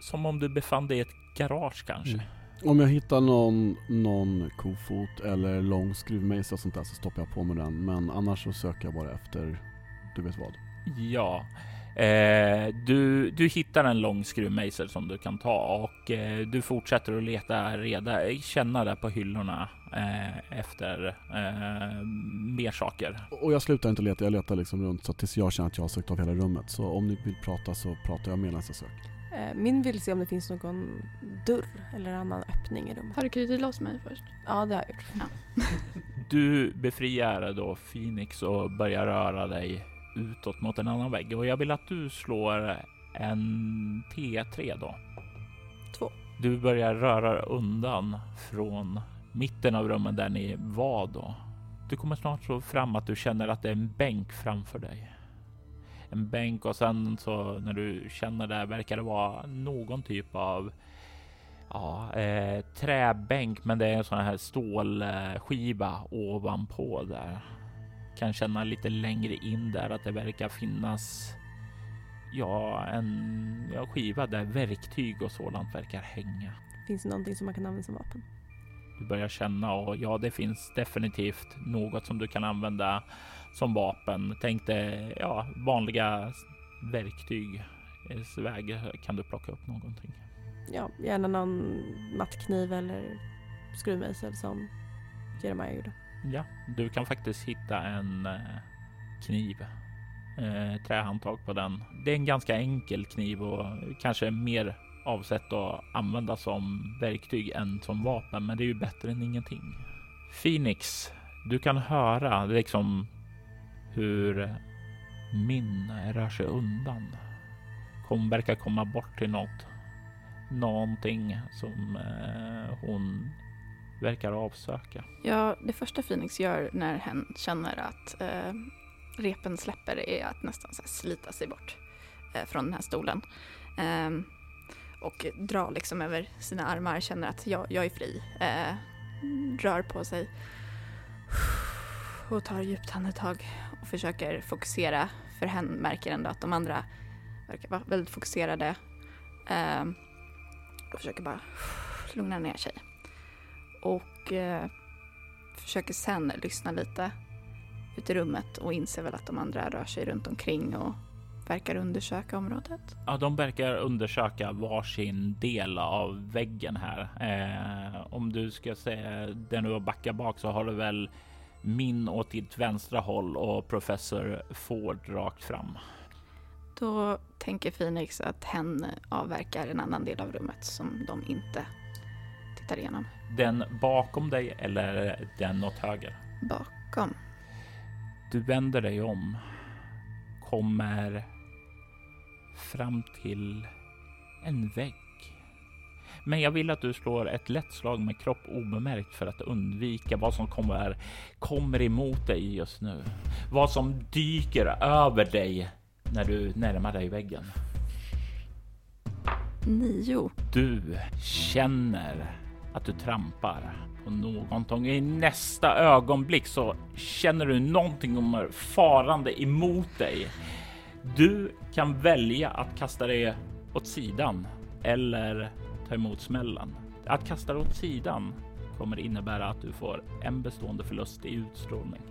som om du befann dig i ett garage kanske. Mm. Om jag hittar någon, någon kofot eller lång skruvmejsel och sånt där så stoppar jag på mig den. Men annars så söker jag bara efter, du vet vad. Ja, eh, du, du hittar en lång skruvmejsel som du kan ta och eh, du fortsätter att leta reda, känna där på hyllorna eh, efter eh, mer saker. Och jag slutar inte leta, jag letar liksom runt så tills jag känner att jag har sökt av hela rummet. Så om ni vill prata så pratar jag medan jag söker. Eh, Min vill se om det finns någon dörr eller annan öppning i rummet. Har du knutit loss mig först? Ja, det har jag gjort. <laughs> Du befriar då Phoenix och börjar röra dig utåt mot en annan vägg och jag vill att du slår en T3 då. Två. Du börjar röra undan från mitten av rummet där ni var då. Du kommer snart så fram att du känner att det är en bänk framför dig. En bänk och sen så när du känner det verkar det vara någon typ av ja, eh, träbänk, men det är en sån här stålskiva ovanpå där. Kan känna lite längre in där att det verkar finnas ja, en ja, skiva där verktyg och sådant verkar hänga. Finns det någonting som man kan använda som vapen? Du börjar känna och ja, det finns definitivt något som du kan använda som vapen. Tänk dig ja, vanliga verktyg. Väg kan du plocka upp någonting. Ja, gärna någon mattkniv eller skruvmejsel som Jeremiah gjorde. Ja, du kan faktiskt hitta en eh, kniv. Eh, trähandtag på den. Det är en ganska enkel kniv och kanske mer avsett att använda som verktyg än som vapen, men det är ju bättre än ingenting. Phoenix, du kan höra liksom hur Min rör sig undan. Hon verkar komma bort till något. Någonting som eh, hon verkar avsöka. Ja, det första Phoenix gör när hen känner att eh, repen släpper är att nästan så här slita sig bort eh, från den här stolen. Eh, och dra liksom över sina armar, känner att jag, jag är fri. Eh, rör på sig och tar djupt andetag och försöker fokusera. För hen märker ändå att de andra verkar vara väldigt fokuserade. Ehm, och försöker bara lugna ner sig. Och eh, försöker sen lyssna lite ut i rummet och inser väl att de andra rör sig runt omkring och verkar undersöka området. Ja, de verkar undersöka varsin del av väggen här. Eh, om du ska säga där du backar bak så har du väl min åt ditt vänstra håll och professor Ford rakt fram. Då tänker Phoenix att hen avverkar en annan del av rummet som de inte tittar igenom. Den bakom dig eller den åt höger? Bakom. Du vänder dig om, kommer fram till en vägg. Men jag vill att du slår ett lätt slag med kropp obemärkt för att undvika vad som kommer, kommer emot dig just nu. Vad som dyker över dig när du närmar dig väggen. Nio. Du känner att du trampar på någonting. I nästa ögonblick så känner du någonting kommer farande emot dig. Du kan välja att kasta dig åt sidan eller ta emot smällen. Att kasta dig åt sidan kommer innebära att du får en bestående förlust i utstrålning.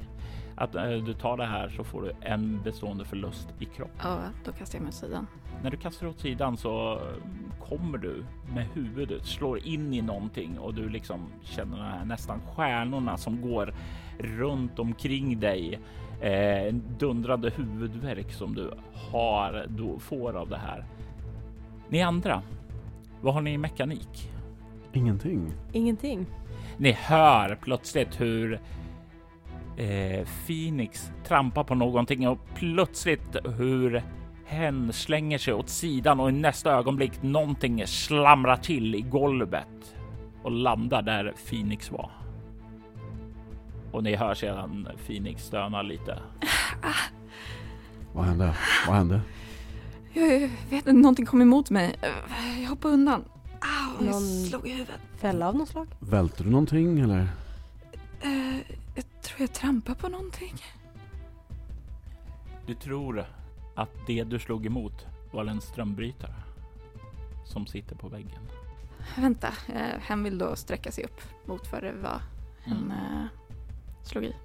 Att äh, du tar det här så får du en bestående förlust i kropp. Ja, då kastar jag mig åt sidan. När du kastar åt sidan så kommer du med huvudet, slår in i någonting och du liksom känner här nästan stjärnorna som går runt omkring dig. Eh, en dundrande huvudvärk som du har, då får av det här. Ni andra, vad har ni i mekanik? Ingenting. Ingenting. Ni hör plötsligt hur eh, Phoenix trampar på någonting och plötsligt hur hen slänger sig åt sidan och i nästa ögonblick någonting slamrar till i golvet och landar där Phoenix var. Och ni hör sedan Phoenix stöna lite. Vad hände? Vad hände? Jag vet inte, någonting kom emot mig. Jag hoppade undan. Au, jag Någon- slog i huvudet. Fälla av något slag? Välte du någonting eller? Jag tror jag trampade på någonting. Du tror att det du slog emot var en strömbrytare som sitter på väggen. Vänta, eh, hen vill då sträcka sig upp mot vad det var hen Mm. eh, slog i.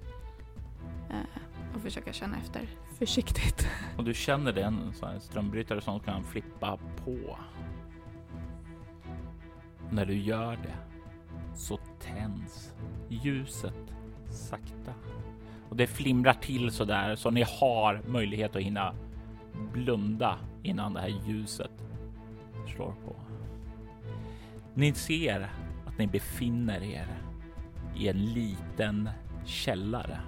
Eh, och försöka känna efter försiktigt. Och du känner det en sån strömbrytare som kan flippa på. När du gör det så tänds ljuset sakta. Och det flimrar till så där så ni har möjlighet att hinna blunda innan det här ljuset slår på. Ni ser att ni befinner er i en liten källare.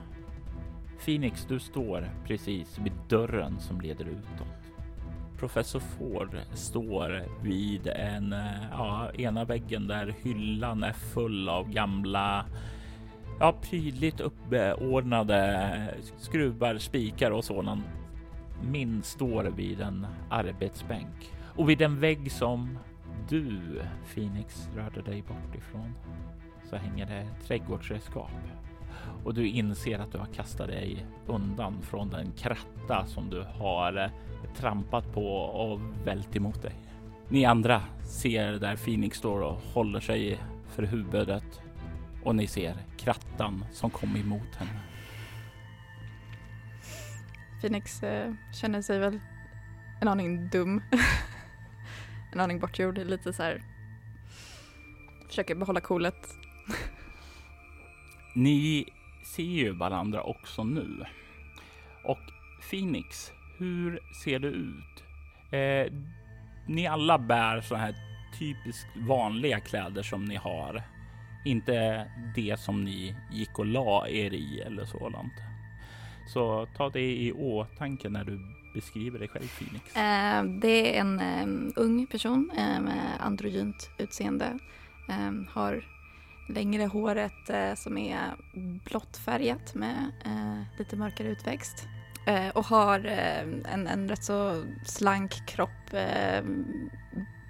Phoenix, du står precis vid dörren som leder utåt. Professor Ford står vid en, eh, ja, ena väggen där hyllan är full av gamla, ja, prydligt uppordnade skruvar, spikar och sådant. Min står vid en arbetsbänk och vid den vägg som du, Phoenix, rörde dig bort ifrån så hänger det trädgårdsredskap och du inser att du har kastat dig undan från den kratta som du har eh, trampat på och vält emot dig. Ni andra ser där Phoenix står och håller sig för huvudet och ni ser krattan som kom emot henne. Phoenix eh, känner sig väl en aning dum. <laughs> en aning bortgjord, lite så här. Försöker behålla coolet. <laughs> Ni ser ju varandra också nu. Och Phoenix, hur ser det ut? Eh, ni alla bär så här typiskt vanliga kläder som ni har. Inte det som ni gick och la er i eller sådant. Så ta det i åtanke när du beskriver dig själv Phoenix. Uh, det är en um, ung person uh, med androgynt utseende. Um, har längre håret uh, som är blått färgat med lite mörkare utväxt. Och har en, en rätt så slank kropp, ehm,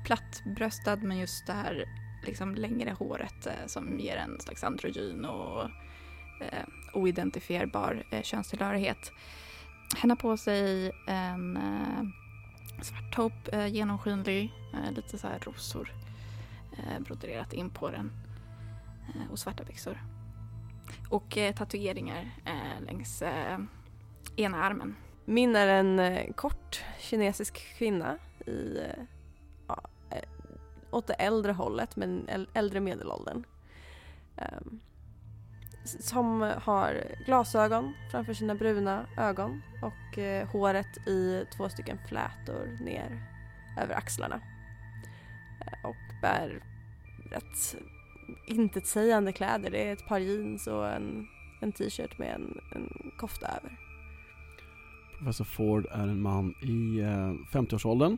plattbröstad med just det här liksom längre håret eh, som ger en slags androgyn och eh, oidentifierbar eh, könstillhörighet. Hon har på sig en eh, svart topp, eh, genomskinlig, eh, lite så här rosor eh, broderat in på den eh, och svarta byxor. Och eh, tatueringar eh, längs eh, ena armen. Min är en eh, kort kinesisk kvinna i eh, åt det äldre hållet men äldre medelåldern. Um, som har glasögon framför sina bruna ögon och eh, håret i två stycken flätor ner över axlarna. Eh, och bär rätt intetsägande kläder. Det är ett par jeans och en, en t-shirt med en, en kofta över. Professor Ford är en man i eh, 50-årsåldern.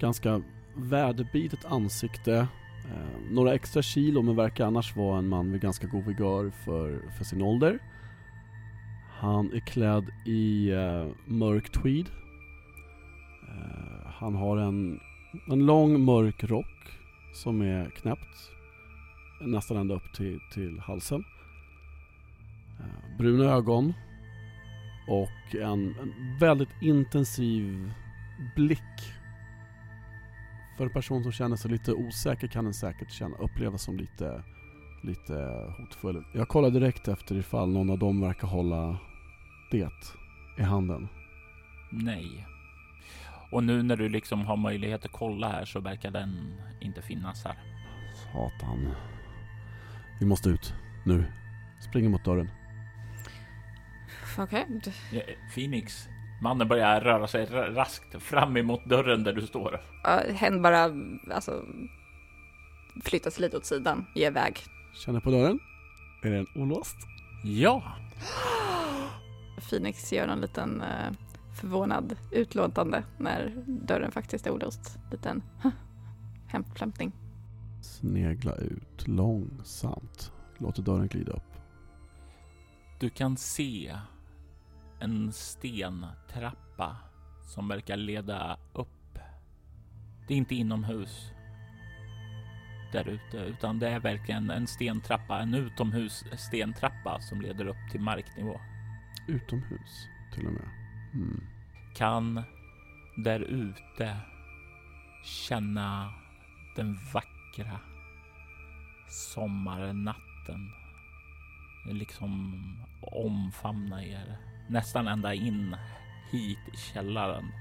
Ganska väderbitet ansikte. Eh, några extra kilo men verkar annars vara en man med ganska god vigör för, för sin ålder. Han är klädd i eh, mörk tweed. Eh, han har en, en lång mörk rock som är knäppt. nästan ända upp till, till halsen. Eh, bruna ögon och en, en väldigt intensiv blick. För en person som känner sig lite osäker kan den säkert känna, upplevas som lite, lite hotfull. Jag kollar direkt efter ifall någon av dem verkar hålla det i handen. Nej. Och nu när du liksom har möjlighet att kolla här så verkar den inte finnas här. Satan. Vi måste ut. Nu. Springer mot dörren. Okej. Ja, Phoenix, mannen börjar röra sig ra- raskt fram emot dörren där du står. Uh, hen bara alltså, flyttar sig lite åt sidan, ger väg. Känner på dörren. Är den olåst? Ja, Phoenix gör en liten eh, förvånad utlåtande när dörren faktiskt är olåst. Liten huh, hämtflämtning. Snegla ut långsamt. Låter dörren glida upp. du kan se en stentrappa som verkar leda upp. Det är inte inomhus där ute, utan det är verkligen en stentrappa, en utomhus stentrappa som leder upp till marknivå. Utomhus till och med. Mm. kan där ute känna den vackra sommarnatten liksom omfamna er nästan ända in hit i källaren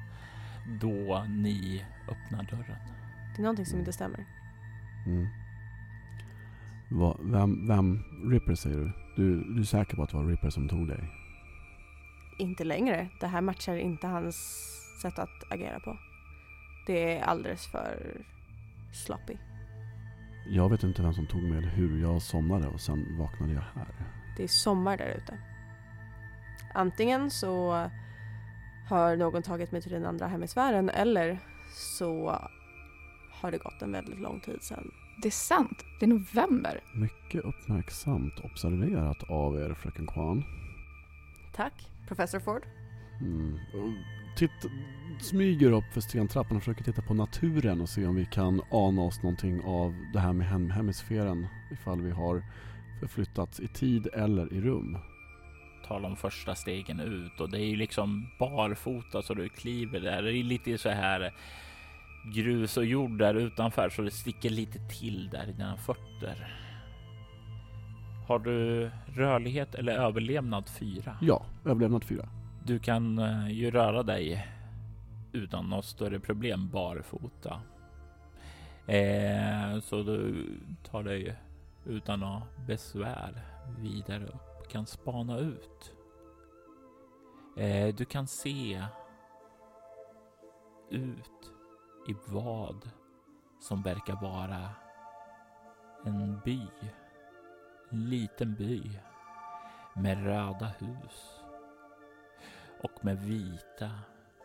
då ni öppnar dörren. Det är någonting som inte stämmer. Mm. Va, vem, vem, Ripper säger du? du? Du är säker på att det var Ripper som tog dig? Inte längre. Det här matchar inte hans sätt att agera på. Det är alldeles för sloppy. Jag vet inte vem som tog mig eller hur. Jag somnade och sen vaknade jag här. Det är sommar där ute. Antingen så har någon tagit mig till den andra hemisfären eller så har det gått en väldigt lång tid sedan. Det är sant, det är november. Mycket uppmärksamt observerat av er, fröken Kwan. Tack, Professor Ford. Mm. Titt, smyger upp för stentrappan och försöker titta på naturen och se om vi kan ana oss någonting av det här med hem hemisfären. Ifall vi har förflyttats i tid eller i rum. Tar de första stegen ut och det är ju liksom barfota så du kliver där. Det är lite så här grus och jord där utanför så det sticker lite till där i dina fötter. Har du rörlighet eller överlevnad 4? Ja, överlevnad fyra. Du kan eh, ju röra dig utan något större problem barfota. Eh, så du tar dig utan något besvär vidare upp, kan spana ut. Eh, du kan se ut i vad som verkar vara en by. En liten by med röda hus och med vita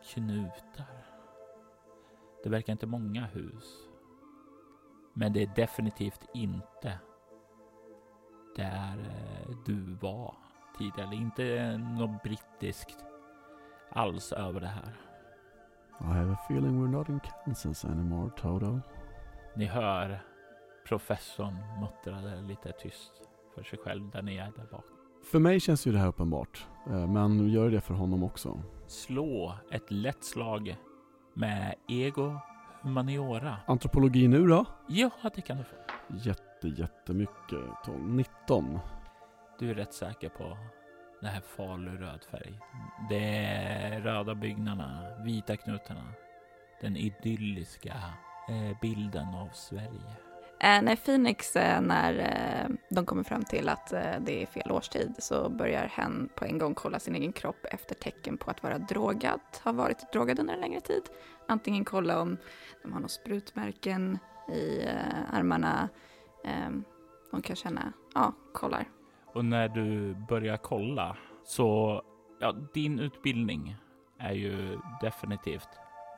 knutar. Det verkar inte många hus. Men det är definitivt inte där eh, du var tidigare. Inte något brittiskt alls över det här. I have a feeling we're not in Kansas anymore, Toto. Ni hör professorn muttra lite tyst för sig själv där nere där bak. För mig känns ju det här uppenbart. eh, Men gör det för honom också. Slå ett lätt slag med ego humaniora. Antropologi nu då? Ja, det kan du få. Jätte, jättemycket. Tom. 19. Du är rätt säker på den här faluröd färg. Det är röda byggnaderna, vita knutarna. Den idylliska eh, bilden av Sverige. Äh, när Phoenix, eh, när de kommer fram till att det är fel årstid så börjar hen på en gång kolla sin egen kropp efter tecken på att vara drogad, har varit drogad under en längre tid. Antingen kolla om de har några sprutmärken i armarna. De kan känna, ja, kollar. Och när du börjar kolla så, ja, din utbildning är ju definitivt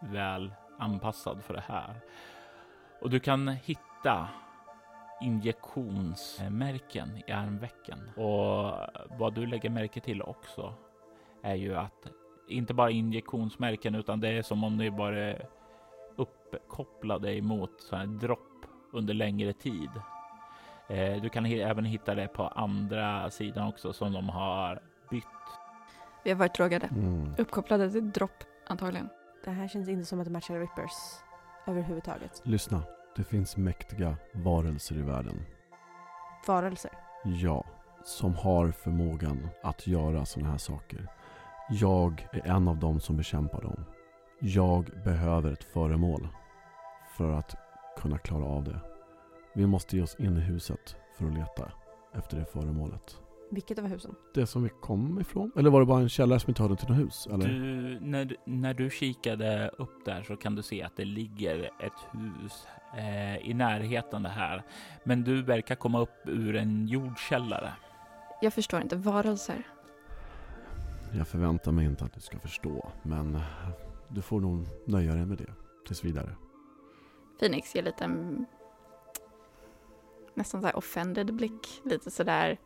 väl anpassad för det här. Och du kan hitta injektionsmärken i armvecken. Och vad du lägger märke till också är ju att inte bara injektionsmärken utan det är som om det bara uppkopplade emot så här dropp under längre tid. Eh, du kan även hitta det på andra sidan också som de har bytt. Vi har varit drogade. Mm. Uppkopplade till dropp antagligen. Det här känns inte som att det matchar Rippers överhuvudtaget. Lyssna, det finns mäktiga varelser i världen. Varelser. Ja, som har förmågan att göra sådana här saker. Jag är en av dem som bekämpar dem. Jag behöver ett föremål för att kunna klara av det. Vi måste ge oss in i huset för att leta efter det föremålet. Vilket av husen? Det som vi kom ifrån? Eller var det bara en källare som inte hörde till något hus? Eller? Du, när, du- när du kikade upp där så kan du se att det ligger ett hus eh, i närheten det här. Men du verkar komma upp ur en jordkällare. Jag förstår inte. Varelser. Jag förväntar mig inte att du ska förstå, men du får nog nöja dig med det tills vidare. Phoenix ger lite en nästan så här offended blick. Lite sådär.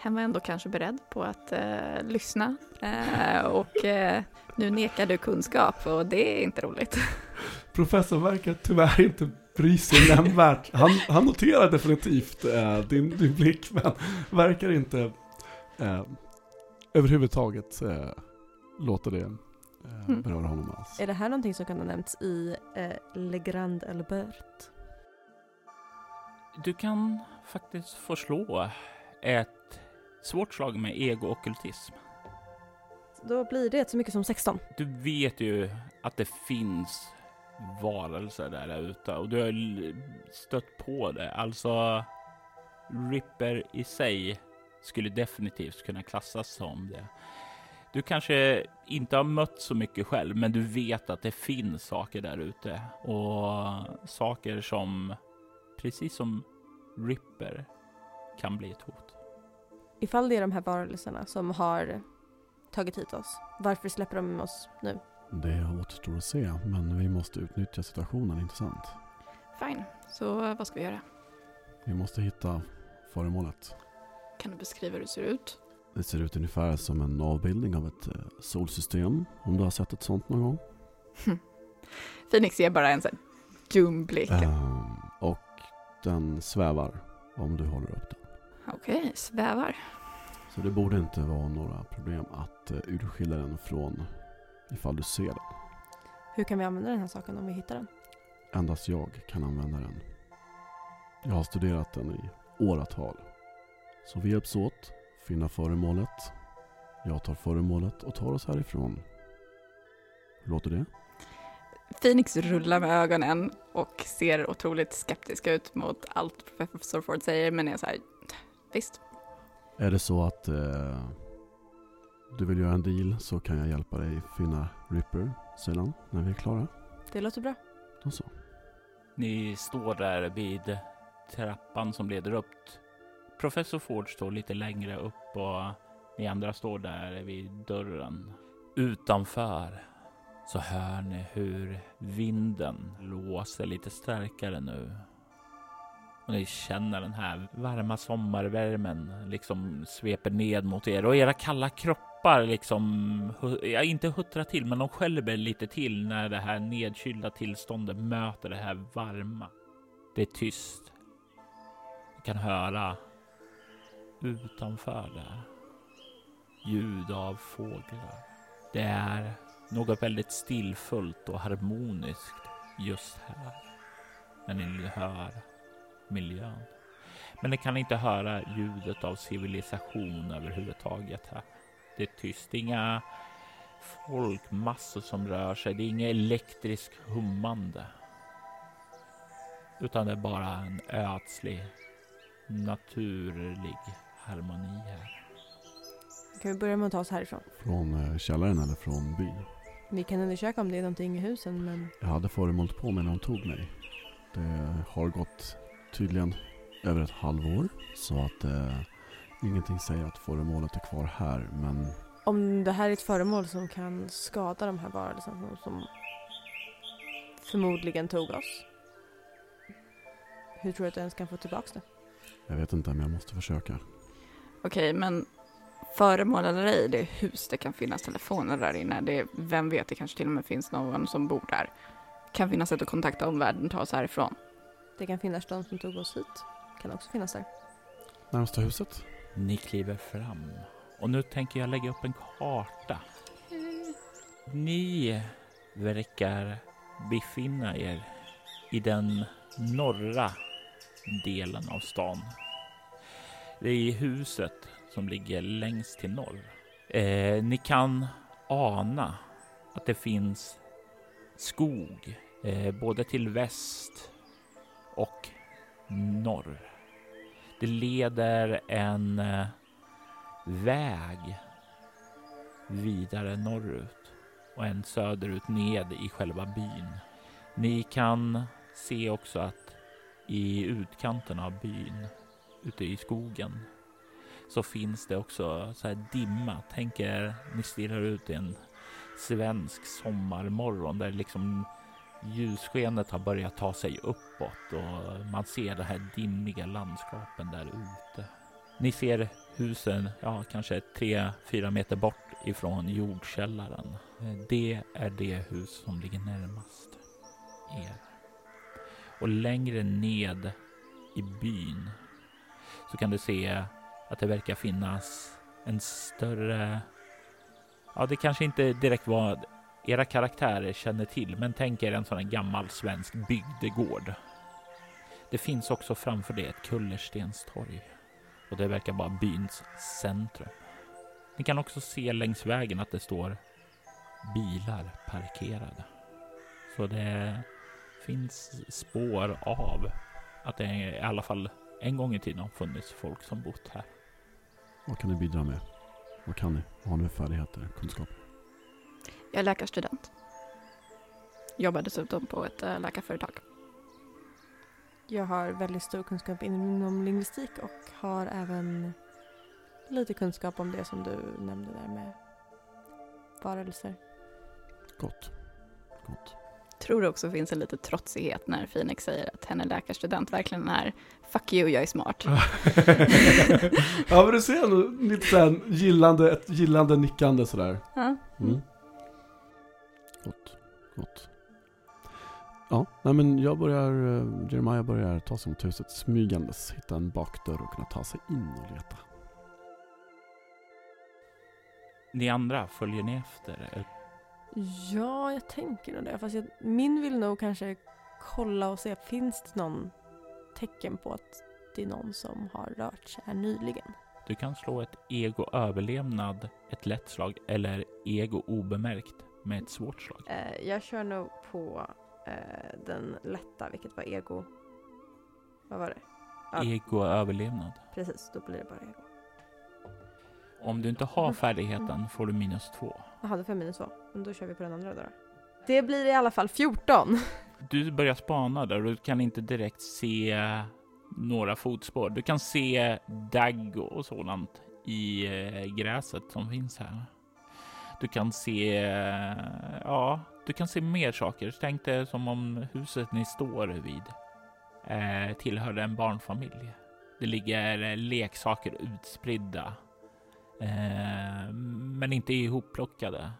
Han var ändå kanske beredd på att eh, lyssna. Eh, och eh, nu nekar du kunskap och det är inte roligt. <laughs> Professorn verkar tyvärr inte bry sig nämnvärt. Han, han noterar definitivt eh, din, din blick, men verkar inte eh, överhuvudtaget eh, låta det eh, Mm. beröra honom alls. Är det här någonting som kan ha nämnts i eh, Le Grand Albert? Du kan faktiskt få slå ett svårt slag med ego-ockultism. Då blir det så mycket som 16. Du vet ju att det finns varelser där ute och du har stött på det. Alltså, Ripper i sig skulle definitivt kunna klassas som det. Du kanske inte har mött så mycket själv, men du vet att det finns saker där ute och saker som, precis som Ripper, kan bli ett hot. Ifall det är de här varelserna som har tagit hit oss, varför släpper de oss nu? Det återstår att se, men vi måste utnyttja situationen, inte sant? Fine, så vad ska vi göra? Vi måste hitta föremålet. Kan du beskriva hur det ser ut? Det ser ut ungefär som en avbildning av ett eh, solsystem, om du har sett ett sånt någon gång. Phoenix ger bara en sån dum blick. Och den svävar om du håller upp den. Okej, svävar. Så det borde inte vara några problem att uh, urskilja den från ifall du ser den. Hur kan vi använda den här saken om vi hittar den? Endast jag kan använda den. Jag har studerat den i åratal. Så vi hjälps åt, finna föremålet. Jag tar föremålet och tar oss härifrån. Hur låter det? Phoenix rullar med ögonen och ser otroligt skeptisk ut mot allt professor Ford säger, men är så här, visst, Är det så att eh, du vill göra en deal så kan jag hjälpa dig finna Ripper sedan när vi är klara. Det låter bra. Då så. Ni står där vid trappan som leder upp. Professor Ford står lite längre upp och ni andra står där vid dörren. Utanför så hör ni hur vinden låser lite starkare nu. Och ni känner den här varma sommarvärmen liksom sveper ned mot er och era kalla kroppar liksom, ja inte huttrar till, men de skälver lite till när det här nedkylda tillståndet möter det här varma. Det är tyst. Ni kan höra utanför där ljud av fåglar. Det är något väldigt stillfullt och harmoniskt just här när ni hör miljön. Men ni kan inte höra ljudet av civilisation överhuvudtaget här. Det är tyst. Det är inga folkmassor som rör sig. Det är inget elektriskt hummande. Utan det är bara en ödslig, naturlig harmoni här. Kan vi börja med att ta oss härifrån? Från eh, källaren eller från byn? Vi kan undersöka om det är någonting i husen, men Jag hade föremålet på mig när hon tog mig. Det har gått tydligen över ett halvår. Så att eh, ingenting säger att föremålet är kvar här. Men om det här är ett föremål som kan skada de här varelserna som, förmodligen tog oss. Hur tror du att du ens kan få tillbaka det? jag vet inte om jag måste försöka. okej, men föremål eller ej, det är hus, det kan finnas telefoner där inne, det är, vem vet, det kanske till och med finns någon som bor där. Kan finnas sätt att kontakta omvärlden, ta oss härifrån. Det kan finnas de som tog oss hit. kan också finnas där. Närmsta huset? Ni kliver fram och nu tänker jag lägga upp en karta. Ni verkar befinna er i den norra delen av stan. Det är huset som ligger längst till norr. Eh, ni kan ana att det finns skog eh, både till väst och norr. Det leder en eh, väg vidare norrut och en söderut ned i själva byn. Ni kan se också att i utkanten av byn, ute i skogen, så finns det också så här dimma. Tänk er, ni stirrar ut i en svensk sommarmorgon där liksom ljusskenet har börjat ta sig uppåt och man ser det här dimmiga landskapen där ute. Ni ser husen, ja, kanske tre, fyra meter bort ifrån jordkällaren. Det är det hus som ligger närmast er. Och längre ned i byn så kan du se att det verkar finnas en större... Ja, det kanske inte direkt var era karaktärer känner till, men tänk er en sån här gammal svensk bygdegård. Det finns också framför det ett kullerstenstorg och det verkar vara byns centrum. Ni kan också se längs vägen att det står bilar parkerade. Så det finns spår av att det i alla fall en gång i tiden har funnits folk som bott här. Vad kan ni bidra med? Vad kan ni? Vad har ni för färdigheter, kunskap? Jag är läkarstudent. Jobbar dessutom på ett äh, läkarföretag. Jag har väldigt stor kunskap inom lingvistik och har även lite kunskap om det som du nämnde där med varelser. Gott. Gott. Tror det också finns en lite trotsighet när Phoenix säger att hen är läkarstudent verkligen är fuck you, jag är smart. <laughs> ja men du ser ändå lite såhär gillande, ett gillande nickande sådär. Ja. Mm. Gott, gott. Ja, nej men jag börjar, eh, Jeremiah börjar ta sig mot huset smygandes, hitta en bakdörr och kunna ta sig in och leta. Ni andra följer ni efter? Ja, jag tänker nog det. Fast jag, min vill nog kanske kolla och se, finns det någon tecken på att det är någon som har rört sig här nyligen? Du kan slå ett ego överlevnad, ett lätt slag, eller ego obemärkt med ett svårt slag. Eh, jag kör nog på eh, den lätta, vilket var ego. Vad var det? Ja. Ego överlevnad. Precis, då blir det bara ego. Om du inte har färdigheten får du minus två. Jaha, då får jag minus två. Men då kör vi på den andra då. Det blir i alla fall 14. <laughs> Du börjar spana där och du kan inte direkt se några fotspår. Du kan se dagg och sådant i eh, gräset som finns här. Du kan se, ja, du kan se mer saker. Tänk dig som om huset ni står vid eh, tillhörde en barnfamilj. Det ligger leksaker utspridda, eh, men inte ihopplockade.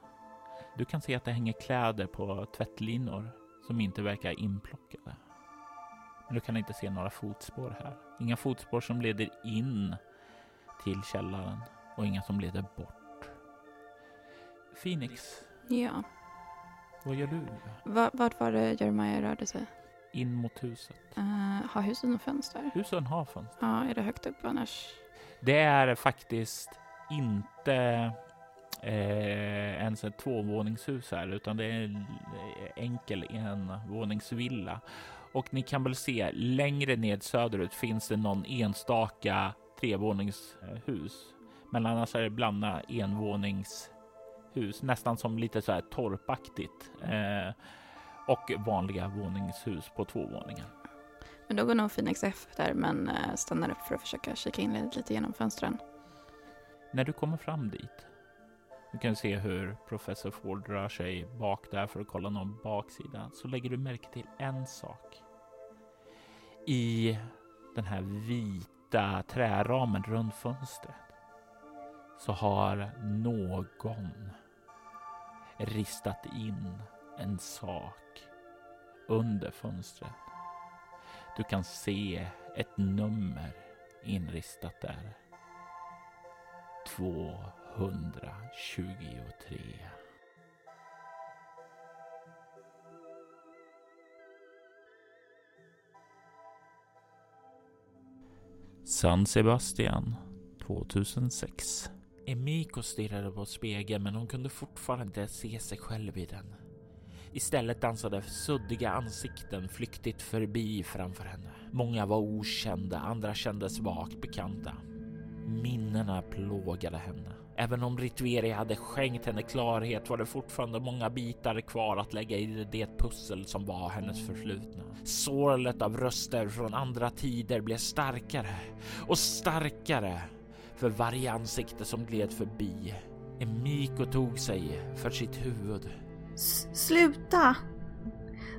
Du kan se att det hänger kläder på tvättlinor som inte verkar inplockade. Men du kan inte se några fotspår här. Inga fotspår som leder in till källaren och inga som leder bort. Phoenix, Ja. vad gör du? Va- vart var det Jeremiah rörde sig? In mot huset. Uh, har huset något fönster? Husen har fönster. Ja, är det högt upp annars? Det är faktiskt inte eh, ens ett tvåvåningshus här, utan det är en enkel envåningsvilla. Och ni kan väl se längre ned söderut finns det någon enstaka trevåningshus. Men annars är det blanda envåningshus, nästan som lite så här torpaktigt. Eh, och vanliga våningshus på två våningar. Men då går nog Phoenix efter men eh, stannar upp för att försöka kika in lite genom fönstren. När du kommer fram dit, du kan se hur professor Ford rör sig bak där för att kolla någon baksida, så lägger du märke till en sak. I den här vita träramen runt fönstret så har någon ristat in en sak under fönstret. Du kan se ett nummer inristat där. 223. San Sebastian 2006. Emiko stirrade på spegeln men hon kunde fortfarande inte se sig själv i den. Istället dansade suddiga ansikten flyktigt förbi framför henne. Många var okända, andra kändes vagt bekanta. Minnena plågade henne. Även om Ritveri hade skänkt henne klarhet var det fortfarande många bitar kvar att lägga i det pussel som var hennes förflutna. Sorlet av röster från andra tider blev starkare och starkare för varje ansikte som gled förbi. Emiko tog sig för sitt huvud. S sluta!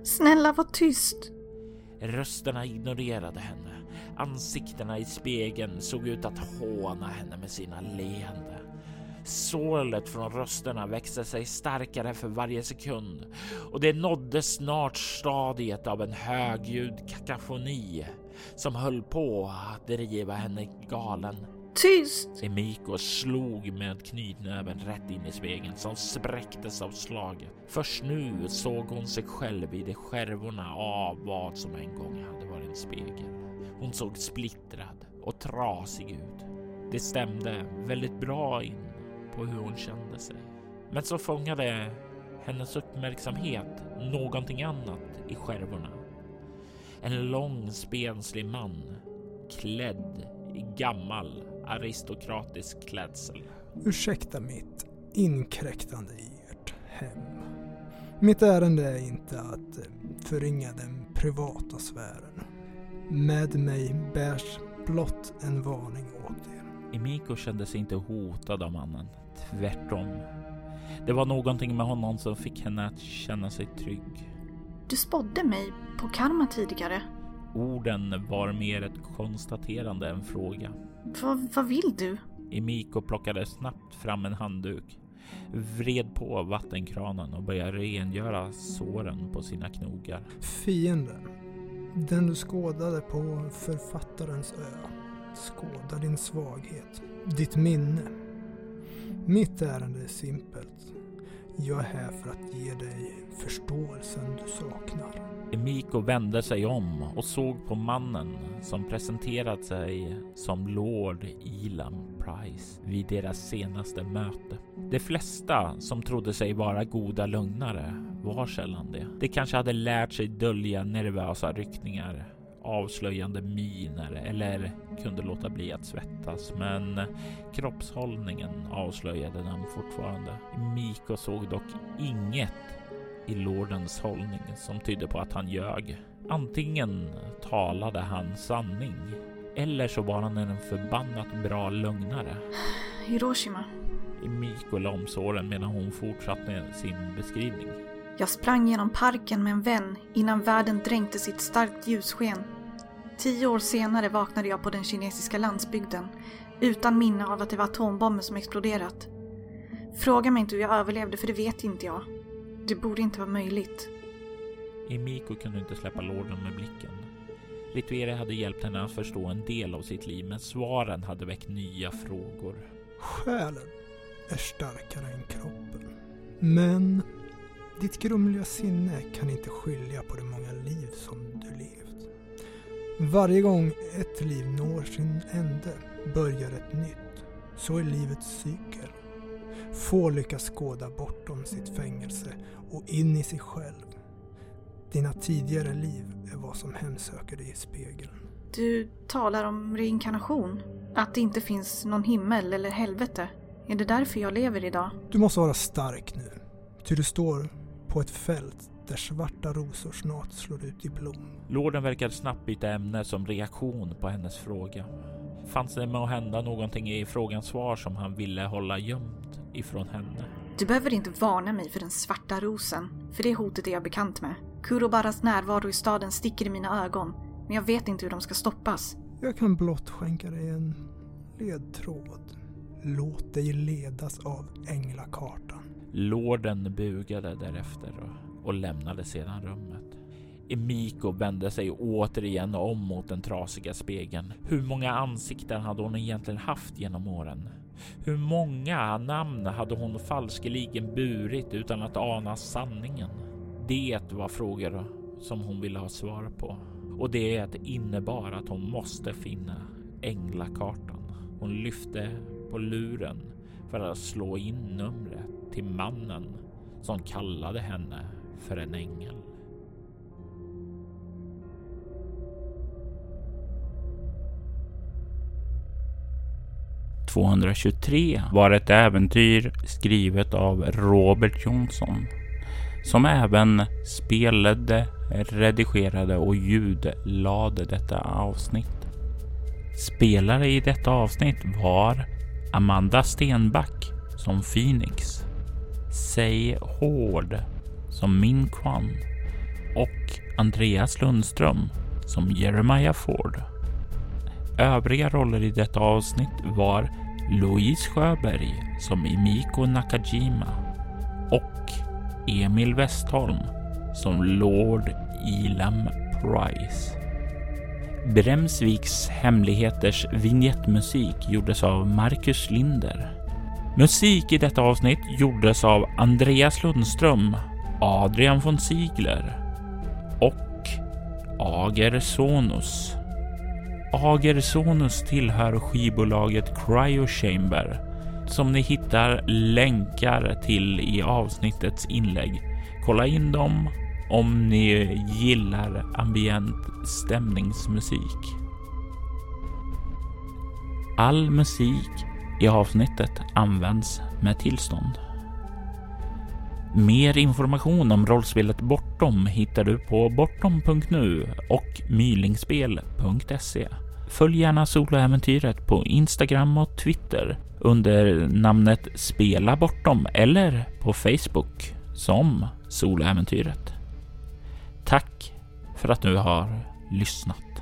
Snälla var tyst. Rösterna ignorerade henne. Ansiktena i spegeln såg ut att håna henne med sina leende. Sorlet från rösterna växte sig starkare för varje sekund och det nådde snart stadiet av en högljudd kakafoni som höll på att driva henne galen. Tyst! Emiko slog med knytnäven rätt in i spegeln som spräcktes av slaget. Först nu såg hon sig själv i de skärvorna av vad som en gång hade varit en spegel. Hon såg splittrad och trasig ut. Det stämde väldigt bra in på hur hon kände sig. Men så fångade hennes uppmärksamhet någonting annat i skärvorna. En lång spenslig man klädd i gammal aristokratisk klädsel. Ursäkta mitt inkräktande i ert hem. Mitt ärende är inte att eh, förringa den privata sfären. Med mig bärs blott en varning åt er. Emiko kände sig inte hotad av mannen. Tvärtom. Det var någonting med honom som fick henne att känna sig trygg. Du spådde mig på karma tidigare. Orden var mer ett konstaterande än fråga. Va, vad vill du? Emiko plockade snabbt fram en handduk, vred på vattenkranen och började rengöra såren på sina knogar. Fienden, den du skådade på författarens ö, skådar din svaghet, ditt minne. Mitt ärende är simpelt. Jag är här för att ge dig förståelsen du saknar. Emiko vände sig om och såg på mannen som presenterat sig som Lord Elam Price vid deras senaste möte. De flesta som trodde sig vara goda lögnare var sällan det. De kanske hade lärt sig dölja nervösa ryckningar avslöjande miner eller kunde låta bli att svettas. Men kroppshållningen avslöjade dem fortfarande. Miko såg dock inget i lordens hållning som tydde på att han ljög. Antingen talade han sanning eller så var han en förbannat bra lögnare. Hiroshima. Miko la om såren medan hon fortsatte sin beskrivning. Jag sprang genom parken med en vän innan världen dränktes i ett starkt ljussken. Tio år senare vaknade jag på den kinesiska landsbygden utan minne av att det var atombomber som exploderat. Fråga mig inte hur jag överlevde för det vet inte jag. Det borde inte vara möjligt. Emiko kunde inte släppa lorden med blicken. Litvieri hade hjälpt henne att förstå en del av sitt liv, men svaren hade väckt nya frågor. Själen är starkare än kroppen. Men ditt grumliga sinne kan inte skilja på de många liv som du levt. Varje gång ett liv når sin ände börjar ett nytt. Så är livets cykel. Få lyckas skåda bortom sitt fängelse och in i sig själv. Dina tidigare liv är vad som hemsöker dig i spegeln. Du talar om reinkarnation. Att det inte finns någon himmel eller helvete. Är det därför jag lever idag? Du måste vara stark nu. Ty du står på ett fält där svarta rosor snart slår ut i blom. Lorden verkade snabbt byta ämne som reaktion på hennes fråga. Fanns det med att hända någonting i frågans svar som han ville hålla gömt ifrån henne? Du behöver inte varna mig för den svarta rosen, för det hotet är jag bekant med. Kurobaras närvaro i staden sticker i mina ögon, men jag vet inte hur de ska stoppas. Jag kan blott skänka dig en ledtråd. Låt dig ledas av änglakartan. Lorden bugade därefter och, och lämnade sedan rummet. Emiko vände sig återigen om mot den trasiga spegeln. Hur många ansikten hade hon egentligen haft genom åren? Hur många namn hade hon falskeligen burit utan att ana sanningen? Det var frågor som hon ville ha svar på och det innebar att hon måste finna änglakartan. Hon lyfte på luren för att slå in numret till mannen som kallade henne för en ängel. ...223 var ett äventyr skrivet av Robert Johnson som även spelade, redigerade och ljudlade detta avsnitt. Spelare i detta avsnitt var Amanda Stenback som Phoenix, Say Hård som Min Kwan och Andreas Lundström som Jeremiah Ford. Övriga roller i detta avsnitt var Louise Sjöberg som Imiko Nakajima och Emil Westholm som Lord Elam Price. Bremsviks hemligheters vignettmusik gjordes av Marcus Linder. Musik i detta avsnitt gjordes av Andreas Lundström, Adrian von Ziegler och Ager Sonus. Ager Sonus tillhör skivbolaget Cryo Chamber som ni hittar länkar till i avsnittets inlägg. Kolla in dem om ni gillar ambient stämningsmusik. All musik i avsnittet används med tillstånd. Mer information om rollspelet Bortom hittar du på bortom.nu och mylingspel.se. Följ gärna soloäventyret på Instagram och Twitter under namnet Spela Bortom eller på Facebook som Soloäventyret. Tack för att du har lyssnat.